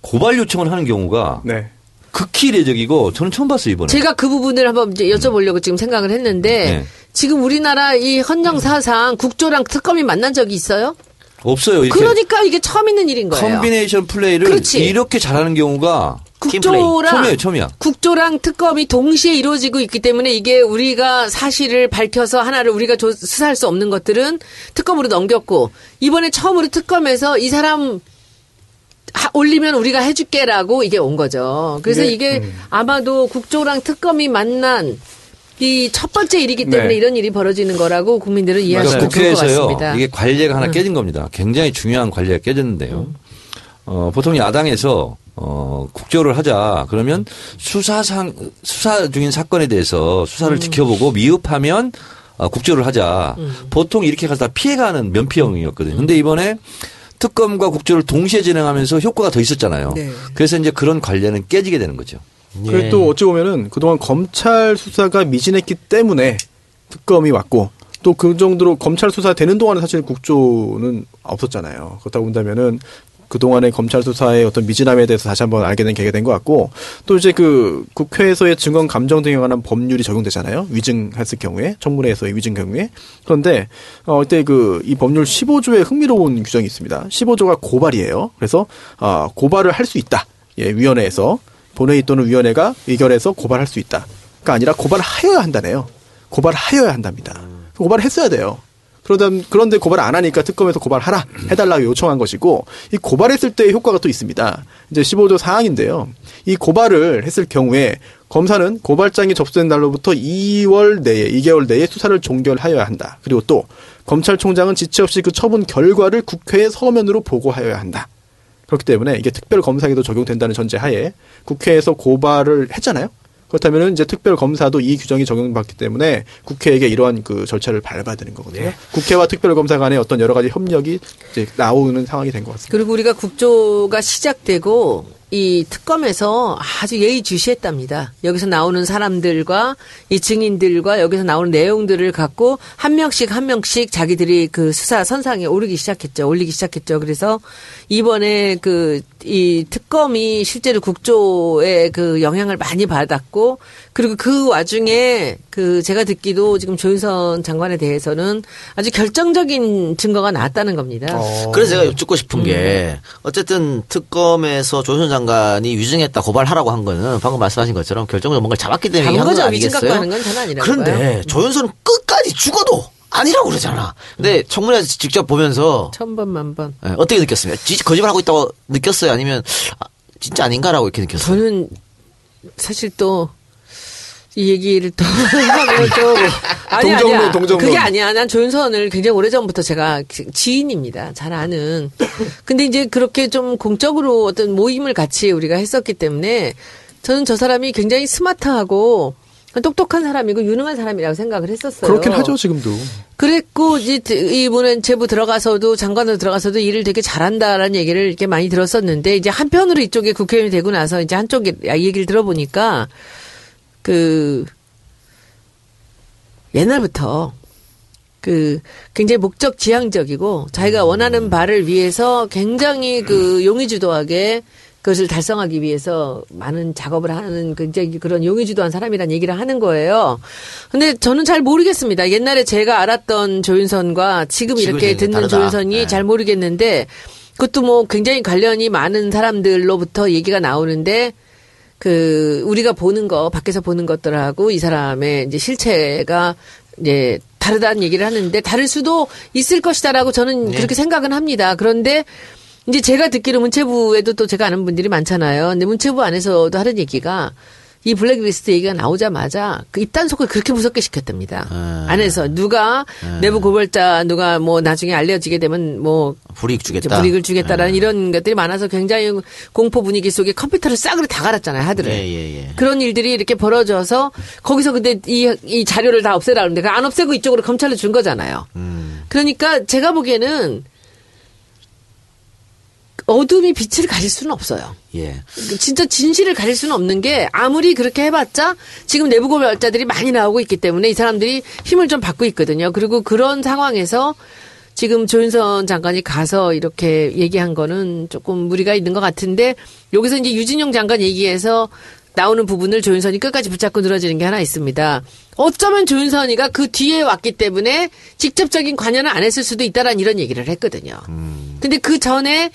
고발 요청을 하는 경우가 네. 극히 이례적이고 저는 처음 봤어요 이번에. 제가 그 부분을 한번 이제 여쭤보려고 지금 생각을 했는데 네. 지금 우리나라 이 헌정 사상 국조랑 특검이 만난 적이 있어요? 없어요. 이렇게 그러니까 이게 처음 있는 일인 거예요. 콤비네이션 플레이를 그렇지. 이렇게 잘하는 경우가 국조랑 처음이에요, 처음이야. 국조랑 특검이 동시에 이루어지고 있기 때문에 이게 우리가 사실을 밝혀서 하나를 우리가 조- 수사할 수 없는 것들은 특검으로 넘겼고 이번에 처음으로 특검에서 이 사람 하- 올리면 우리가 해줄게라고 이게 온 거죠. 그래서 네, 이게 아마도 국조랑 특검이 만난 이 첫 번째 일이기 때문에 네. 이런 일이 벌어지는 거라고 국민들은 이해하시면 그러니까 좋을 것 국회에서요. 같습니다. 음. 이게 관례가 하나 깨진 겁니다. 굉장히 중요한 관례가 깨졌는데요. 어, 보통 야당에서 어, 국조를 하자 그러면 수사상 수사 중인 사건에 대해서 수사를 음. 지켜보고 미흡하면 어, 국조를 하자. 음. 보통 이렇게 가서 다 피해가는 면피형이었거든요. 근데 이번에 특검과 국조를 동시에 진행하면서 효과가 더 있었잖아요. 네. 그래서 이제 그런 관례는 깨지게 되는 거죠. 그리고 또 어찌 보면은 그동안 검찰 수사가 미진했기 때문에 특검이 왔고 또 그 정도로 검찰 수사 되는 동안에 사실 국조는 없었잖아요. 그렇다고 본다면은 그동안의 검찰 수사의 어떤 미진함에 대해서 다시 한번 알게 된 계기가 된 것 같고 또 이제 그 국회에서의 증언 감정 등에 관한 법률이 적용되잖아요. 위증했을 경우에 청문회에서의 위증 경우에 그런데 어 이때 그 이 법률 15조에 흥미로운 규정이 있습니다. 15조가 고발이에요. 그래서 아 고발을 할 수 있다. 예, 위원회에서 본회의 또는 위원회가 의결해서 고발할 수 있다. 가 아니라 고발하여야 한다네요. 고발하여야 한답니다. 고발을 했어야 돼요. 그러다 그런데 고발 안 하니까 특검에서 고발하라 해달라고 요청한 것이고 이 고발했을 때의 효과가 또 있습니다. 이제 15조 사항인데요. 이 고발을 했을 경우에 검사는 고발장이 접수된 날로부터 2월 내에 2개월 내에 수사를 종결하여야 한다. 그리고 또 검찰총장은 지체 없이 그 처분 결과를 국회에 서면으로 보고하여야 한다. 그렇기 때문에 이게 특별 검사에도 적용된다는 전제 하에 국회에서 고발을 했잖아요. 그렇다면은 이제 특별 검사도 이 규정이 적용받기 때문에 국회에게 이러한 그 절차를 밟아야 되는 거거든요. 국회와 특별 검사 간의 어떤 여러 가지 협력이 이제 나오는 상황이 된 것 같습니다. 그리고 우리가 국조가 시작되고 이 특검에서 아주 예의주시했답니다. 여기서 나오는 사람들과 이 증인들과 여기서 나오는 내용들을 갖고 한 명씩 한 명씩 자기들이 그 수사 선상에 오르기 시작했죠. 올리기 시작했죠. 그래서 이번에 그 이 특검이 실제로 국조에 그 영향을 많이 받았고 그리고 그 와중에 그 제가 듣기도 지금 조윤선 장관에 대해서는 아주 결정적인 증거가 나왔다는 겁니다. 그래서 제가 여쭙고 싶은 게 어쨌든 특검에서 조선 장관이 위증했다 고발하라고 한 거는 방금 말씀하신 것처럼 결정적으로 뭔가를 잡았기 때문에 잡은 한 거죠. 건 위증 아니겠어요? 갖고 하는 건 전혀 아니라고 그런데 봐요. 조윤선은 끝까지 죽어도 아니라고 그러잖아. 근데 청문회에서 직접 보면서 천번 만번. 예, 어떻게 느꼈습니까? 지- 거짓말하고 있다고 느꼈어요? 아니면 아, 진짜 아닌가라고 이렇게 느꼈어요? 저는 사실 또 이 얘기를 또 하면 좀 아니 동정론, 아니야. 동정론. 그게 아니야. 난 조윤선을 굉장히 오래전부터 제가 지- 지인입니다. 잘 아는. 근데 이제 그렇게 좀 공적으로 어떤 모임을 같이 우리가 했었기 때문에 저는 저 사람이 굉장히 스마트하고 똑똑한 사람이고 유능한 사람이라고 생각을 했었어요. 그렇긴 하죠 지금도. 그랬고 이제 이분은 제부 들어가서도 장관으로 들어가서도 일을 되게 잘한다라는 얘기를 이렇게 많이 들었었는데 이제 한편으로 이쪽에 국회의원이 되고 나서 이제 한쪽에 얘기를 들어보니까 그 옛날부터 그 굉장히 목적 지향적이고 자기가 원하는 바를 위해서 굉장히 그 용의주도하게 그것을 달성하기 위해서 많은 작업을 하는 굉장히 그런 용의주도한 사람이란 얘기를 하는 거예요. 근데 저는 잘 모르겠습니다. 옛날에 제가 알았던 조윤선과 지금 이렇게 듣는 다르다. 조윤선이 네. 잘 모르겠는데 그것도 뭐 굉장히 관련이 많은 사람들로부터 얘기가 나오는데 그 우리가 보는 거 밖에서 보는 것들하고 이 사람의 이제 실체가 이제 다르다는 얘기를 하는데 다를 수도 있을 것이다라고 저는 네. 그렇게 생각은 합니다. 그런데 이제 제가 듣기로 문체부에도 또 제가 아는 분들이 많잖아요. 근데 문체부 안에서도 하는 얘기가 이 블랙리스트 얘기가 나오자마자 그 입단속을 그렇게 무섭게 시켰답니다. 아. 안에서 누가 내부 고발자 누가 뭐 나중에 알려지게 되면 뭐 불이익 주겠다. 불이익을 주겠다라는 예. 이런 것들이 많아서 굉장히 공포 분위기 속에 컴퓨터를 싸그리 다 갈았잖아요, 하드를. 예, 예, 예. 그런 일들이 이렇게 벌어져서 거기서 근데 이, 이 자료를 다 없애라는데 그안 없애고 이쪽으로 검찰로 준 거잖아요. 음. 그러니까 제가 보기에는 어둠이 빛을 가릴 수는 없어요. 예. 진짜 진실을 가릴 수는 없는 게 아무리 그렇게 해봤자 지금 내부 고발자들이 많이 나오고 있기 때문에 이 사람들이 힘을 좀 받고 있거든요. 그리고 그런 상황에서 지금 조윤선 장관이 가서 이렇게 얘기한 거는 조금 무리가 있는 것 같은데 여기서 이제 유진용 장관 얘기해서 나오는 부분을 조윤선이 끝까지 붙잡고 늘어지는 게 하나 있습니다. 어쩌면 조윤선이가 그 뒤에 왔기 때문에 직접적인 관여는 안 했을 수도 있다라는 이런 얘기를 했거든요. 근데 그 전에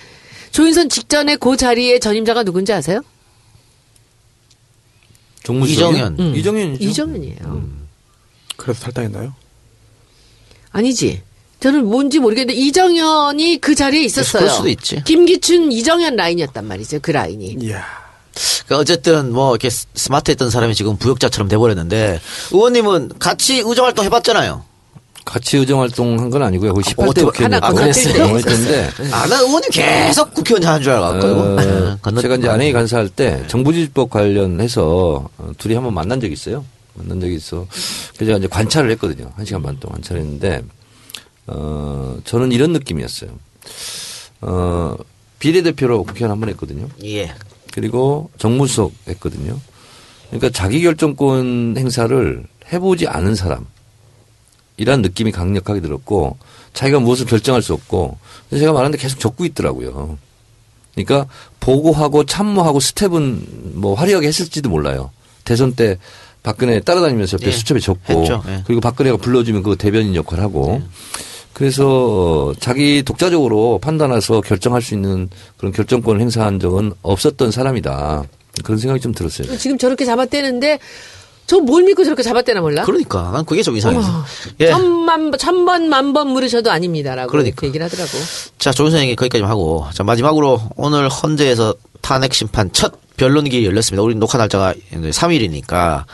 조윤선 직전에 그 자리에 전임자가 누군지 아세요? 정무수석이요? 이정현. 음. 이정현이죠. 이정현이에요. 그래서 탈당했나요? 아니지. 저는 뭔지 모르겠는데 이정현이 그 자리에 있었어요. 그럴 수도 있지. 김기춘, 이정현 라인이었단 말이죠. 그 라인이. 이야. 그 어쨌든 뭐 이렇게 스- 스마트했던 사람이 지금 부역자처럼 돼버렸는데 의원님은 같이 의정 활동 해봤잖아요. 같이 의정 활동한 건 아니고요. 거의 18대 어떻게- 국회의원 하나 아, 그랬어요? 했는데 아, 나 의원님 계속 국회의원 하는 줄 알았거든. 어, 제가 이제 안행이 간사할 때 정부지법 관련해서 어, 둘이 한번 만난 적이 있어요. 만난 적이 있어. 그래서 제가 이제 관찰을 했거든요. 한 시간 반 동안 관찰했는데, 어, 저는 이런 느낌이었어요. 어, 비례대표로 국회의원 한 번 했거든요. 예. 그리고 정무수석 했거든요. 그러니까 자기 결정권 행사를 해보지 않은 사람. 이란 느낌이 강력하게 들었고 자기가 무엇을 결정할 수 없고 그래서 제가 말하는데 계속 적고 있더라고요. 그러니까 보고하고 참모하고 스텝은 뭐 화려하게 했을지도 몰라요. 대선 때 박근혜 따라다니면서 옆에 예, 수첩에 적고 했죠. 예. 그리고 박근혜가 불러주면 그 대변인 역할을 하고 그래서 어, 자기 독자적으로 판단해서 결정할 수 있는 그런 결정권을 행사한 적은 없었던 사람이다. 그런 생각이 좀 들었어요. 지금 저렇게 잡아떼는데 저 뭘 믿고 저렇게 잡아떼나 몰라? 그러니까 난 그게 좀 이상해서. 어머, 예. 천만 천번 만번 물으셔도 아닙니다라고 그러니까. 얘기를 하더라고. 자, 조윤선 얘기 거기까지 하고 자 마지막으로 오늘 헌재에서 탄핵 심판 첫 변론기 열렸습니다. 우리 녹화 날짜가 3일이니까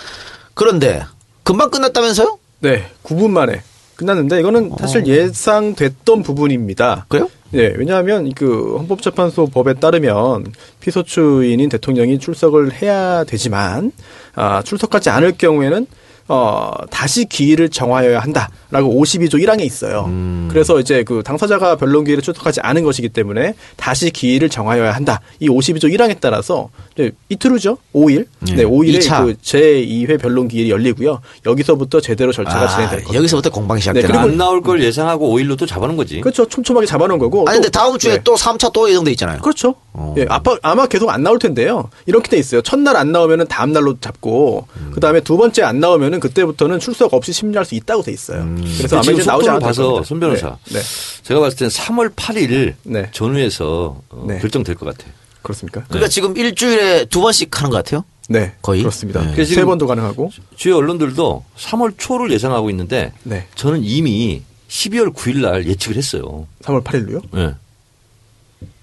그런데 금방 끝났다면서요? 네, 9분 만에 끝났는데 이거는 사실 예상됐던 부분입니다. 그래요? 예, 왜냐하면 그 헌법재판소 법에 따르면 피소추인인 대통령이 출석을 해야 되지만 아, 출석하지 않을 경우에는 어, 다시 기일을 정하여야 한다라고 52조 1항에 있어요. 그래서 이제 그 당사자가 변론 기일에 출석하지 않은 것이기 때문에 다시 기일을 정하여야 한다. 이 52조 1항에 따라서 이제 이틀 후죠. 5일. 예. 네, 5일에 이차. 그 제2회 변론 기일이 열리고요. 여기서부터 제대로 절차가 진행될 겁니다. 아, 여기서부터 공방이 시작되나? 그리고 안 나올 걸 예상하고 5일로 또 잡아놓은 거지. 그렇죠. 촘촘하게 잡아놓은 거고. 아니 근데 또- 다음 주에 네. 또 3차 또 예정돼 있잖아요. 그렇죠. 어. 예, 아마, 아마 계속 안 나올 텐데요. 이렇게 돼 있어요. 첫날 안 나오면은 다음 날로 잡고, 음. 그 다음에 두 번째 안 나오면은 그때부터는 출석 없이 심리할 수 있다고 돼 있어요. 그래서 아마 지금 이제 나오지 봐서 겁니다. 손 변호사. 네, 네. 제가 봤을 때는 3월 8일 네. 전후에서 어, 네. 결정될 것 같아요. 그렇습니까? 그러니까 지금 일주일에 두 번씩 하는 것 같아요. 네. 거의? 그렇습니다. 네. 그래서 세 번도 가능하고. 주요 언론들도 3월 초를 예상하고 있는데 네. 저는 이미 12월 9일 날 예측을 했어요. 3월 8일로요? 예.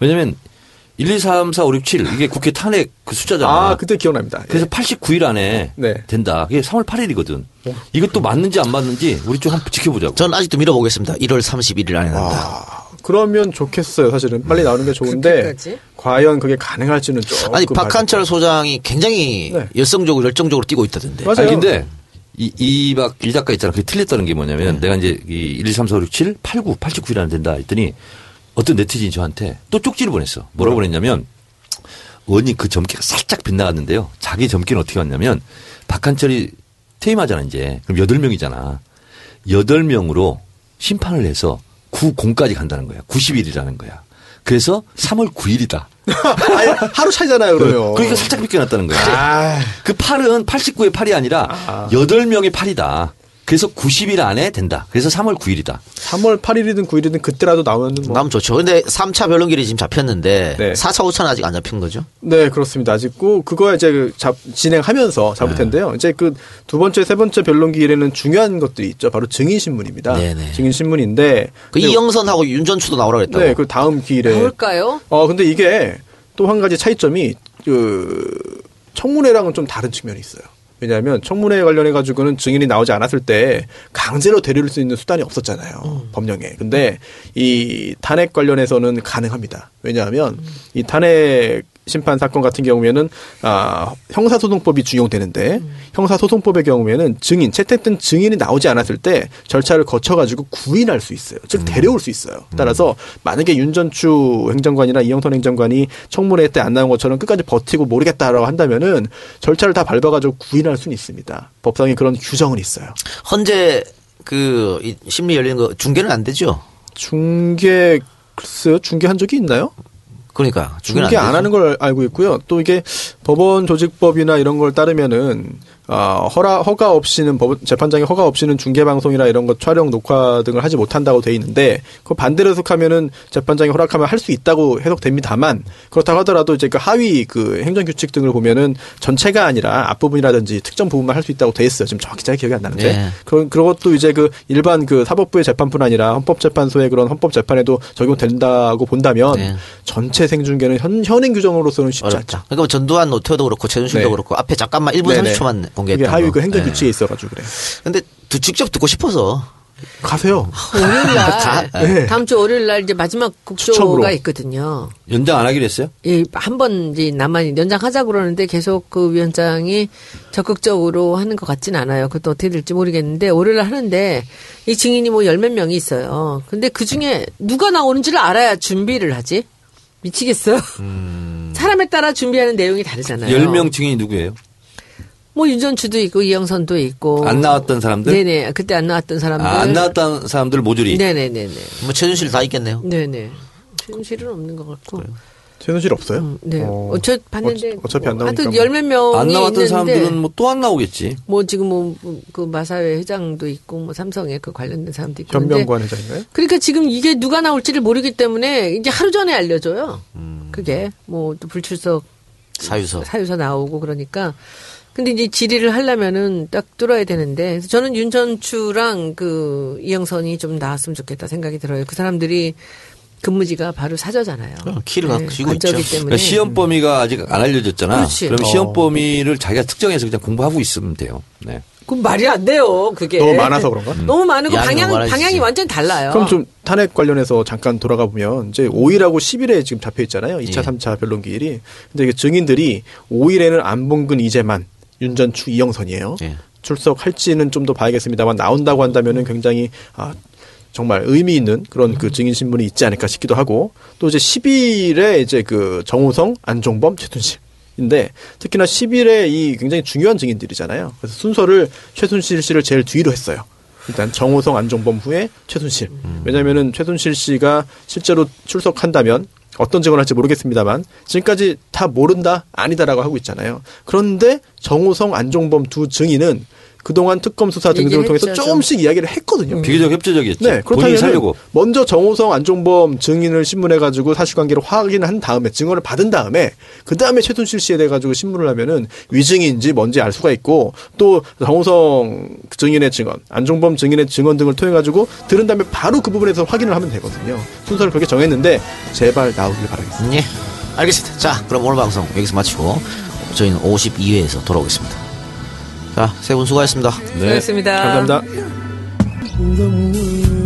왜냐면 1, 2, 3, 4, 5, 6, 7 이게 국회 탄핵 그 숫자잖아. 아, 그때 기억납니다. 그래서 예. 89일 안에 네. 된다. 그게 3월 8일이거든. 이것도 맞는지 안 맞는지 우리 좀 한번 지켜보자고. 전 아직도 밀어보겠습니다. 1월 31일 안에 난다. 아, 그러면 좋겠어요. 사실은 빨리 나오는 게 좋은데 그렇게까지? 과연 그게 가능할지는 조금 아니 박한철 소장이 굉장히 네. 열성적으로 열정적으로 뛰고 있다던데. 맞아요. 아니 근데 이, 이박 일 작가 있잖아. 그게 틀렸다는 게 네. 뭐냐면 내가 이제 이 1, 2, 3, 4, 5, 6, 7, 8, 9, 89일 안에 된다 했더니 어떤 네티즌이 저한테 또 쪽지를 보냈어. 뭐라고 보냈냐면 원님 그 점괘가 살짝 빗나갔는데요. 자기 점괘는 어떻게 왔냐면 박한철이 퇴임하잖아 이제. 그럼 8명이잖아. 8명으로 심판을 해서 9공까지 간다는 거야. 90일이라는 거야. 그래서 3월 9일이다. 아니, 하루 차이잖아요, 그러면. 그러니까 살짝 비껴놨다는 거야. 아, 그 8은 89의 8이 아니라 8명의 8이다. 그래서 90일 안에 된다. 그래서 3월 9일이다. 3월 8일이든 9일이든 그때라도 나오면 뭐. 나면 좋죠. 근데 3차 변론길이 지금 잡혔는데 네. 4차, 5차는 아직 안 잡힌 거죠? 네, 그렇습니다. 아직 그 그거 이제 그 잡, 진행하면서 잡을 텐데요. 이제 그 두 번째, 세 번째 변론기일에는 중요한 것들이 있죠. 바로 증인 신문입니다. 네네. 증인 신문인데 그 이영선하고 윤전추도 나오라 그랬다고. 네, 그 다음 기일에 나올까요? 어 근데 이게 또 한 가지 차이점이 그 청문회랑은 좀 다른 측면이 있어요. 왜냐하면 청문회 관련해 가지고는 증인이 나오지 않았을 때 강제로 데려올 수 있는 수단이 없었잖아요 법령에. 근데 이 탄핵 관련해서는 가능합니다. 왜냐하면 이 탄핵 심판 사건 같은 경우에는 아 형사소송법이 준용되는데 형사소송법의 경우에는 증인 채택된 증인이 나오지 않았을 때 절차를 거쳐가지고 구인할 수 있어요. 즉 데려올 수 있어요. 따라서 만약에 윤전추 행정관이나 이영선 행정관이 청문회 때 안 나온 것처럼 끝까지 버티고 모르겠다라고 한다면은 절차를 다 밟아가지고 구인할 수는 있습니다. 법상에 그런 규정은 있어요. 헌재 그이 심리 열리는 거 중계는 안 되죠? 중계 글쎄요 중계한 적이 있나요? 그러니까 중계 안. 하는 걸 알고 있고요. 또 이게 법원 조직법이나 이런 걸 따르면은 어, 허라 허가 없이는 법 재판장의 허가 없이는 중계 방송이나 이런 것 촬영 녹화 등을 하지 못한다고 돼 있는데 그 반대로 해석하면은 재판장이 허락하면 할 수 있다고 해석됩니다만 그렇다고 하더라도 이제 그 하위 그 행정 규칙 등을 보면은 전체가 아니라 앞부분이라든지 특정 부분만 할 수 있다고 돼 있어요. 지금 정확히 잘 기억이 안 나는데 네. 그런 그런 것도 이제 그 일반 그 사법부의 재판뿐 아니라 헌법재판소의 그런 헌법 재판에도 적용된다고 본다면 네. 전체 생중계는 현, 현행 규정으로서는 쉽지 않죠. 어렵다. 그러니까 뭐 전두환 노태우도 그렇고 최순실도 네. 그렇고 앞에 잠깐만 1분 네네. 30초만 그게 공개했던 하위 거. 그 행정 네. 규칙에 있어가지고 그래. 근데 두- 직접 듣고 싶어서 아, 가세요. 월요일 날 네. 다음 주 월요일 날 이제 마지막 국조가 추첨으로. 있거든요. 연장 안 하기로 했어요? 예, 한 번 이제 나만 연장하자 그러는데 계속 그 위원장이 적극적으로 하는 것 같진 않아요. 그것도 어떻게 될지 모르겠는데 월요일 날 하는데 이 증인이 뭐 열 몇 명이 있어요. 근데 그 중에 누가 나오는지를 알아야 준비를 하지. 미치겠어요. 사람에 따라 준비하는 내용이 다르잖아요. 10명 증인이 누구예요? 뭐 윤전추도 있고 이영선도 있고. 안 나왔던 사람들? 네네. 그때 안 나왔던 사람들. 아, 안 나왔던 사람들 모조리. 네네네네. 뭐 최순실 다 있겠네요. 네네. 최순실은 없는 것 같고. 최순실 없어요? 음, 네. 어. 어, 저 봤는데. 어- 어차피 안 나오니까 하여튼 뭐. 열몇 명이 안 나왔던 있는데 사람들은 뭐 또 안 나오겠지. 뭐 지금 뭐 그 마사회 회장도 있고 뭐 삼성에 그 관련된 사람도 있고. 근데 현명관 회장인가요? 그러니까 지금 이게 누가 나올지를 모르기 때문에 이제 하루 전에 알려줘요. 음. 그게 뭐 또 불출석 사유서. 사유서 나오고 그러니까. 근데 이제 질의를 하려면은 딱 뚫어야 되는데 그래서 저는 윤전추랑 그 이영선이 좀 나왔으면 좋겠다 생각이 들어요. 그 사람들이 근무지가 바로 사저잖아요. 어, 키를 갖고 쥐고 관저기 있죠. 그러니까 시험 범위가 아직 안 알려졌잖아. 그렇지. 그럼 어. 시험 범위를 자기가 특정해서 그냥 공부하고 있으면 돼요. 네. 그 말이 안 돼요. 그게 너무 많아서 그런가? 너무 많고 양이 방향 너무. 방향이 완전 달라요. 그럼 좀 탄핵 관련해서 잠깐 돌아가 보면 이제 5일하고 10일에 지금 잡혀 있잖아요. 2차, 예. 3차 변론 기일이. 근데 이게 증인들이 5일에는 안봉근, 이재만, 윤전추, 이영선이에요. 예. 출석할지는 좀 더 봐야겠습니다만 나온다고 한다면은 굉장히 아 정말 의미 있는 그런 그 증인 신문이 있지 않을까 싶기도 하고 또 이제 10일에 이제 그 정우성, 안종범, 최순실. 인데 특히나 10일에 이 굉장히 중요한 증인들이잖아요. 그래서 순서를 최순실 씨를 제일 뒤로 했어요. 일단 정호성, 안종범 후에 최순실. 왜냐면은 최순실 씨가 실제로 출석한다면 어떤 증언을 할지 모르겠습니다만 지금까지 다 모른다 아니다라고 하고 있잖아요. 그런데 정호성, 안종범 두 증인은 그동안 특검 수사 등등을 통해서 얘기했죠, 조금씩 이야기를 했거든요. 비교적 협조적이었죠. 네, 그렇다면 살려고. 먼저 정호성, 안종범 증인을 신문해 가지고 사실관계를 확인한 다음에 증언을 받은 다음에 그 다음에 최순실 씨에 대해 가지고 신문을 하면은 위증인지 뭔지 알 수가 있고 또 정호성 증인의 증언, 안종범 증인의 증언 등을 통해 가지고 들은 다음에 바로 그 부분에서 확인을 하면 되거든요. 순서를 그렇게 정했는데 제발 나오길 바라겠습니다. 예. 알겠습니다. 자, 그럼 오늘 방송 여기서 마치고 저희는 52회에서 돌아오겠습니다. 자, 세 분 수고하셨습니다. 수고했습니다. 감사합니다. the moon.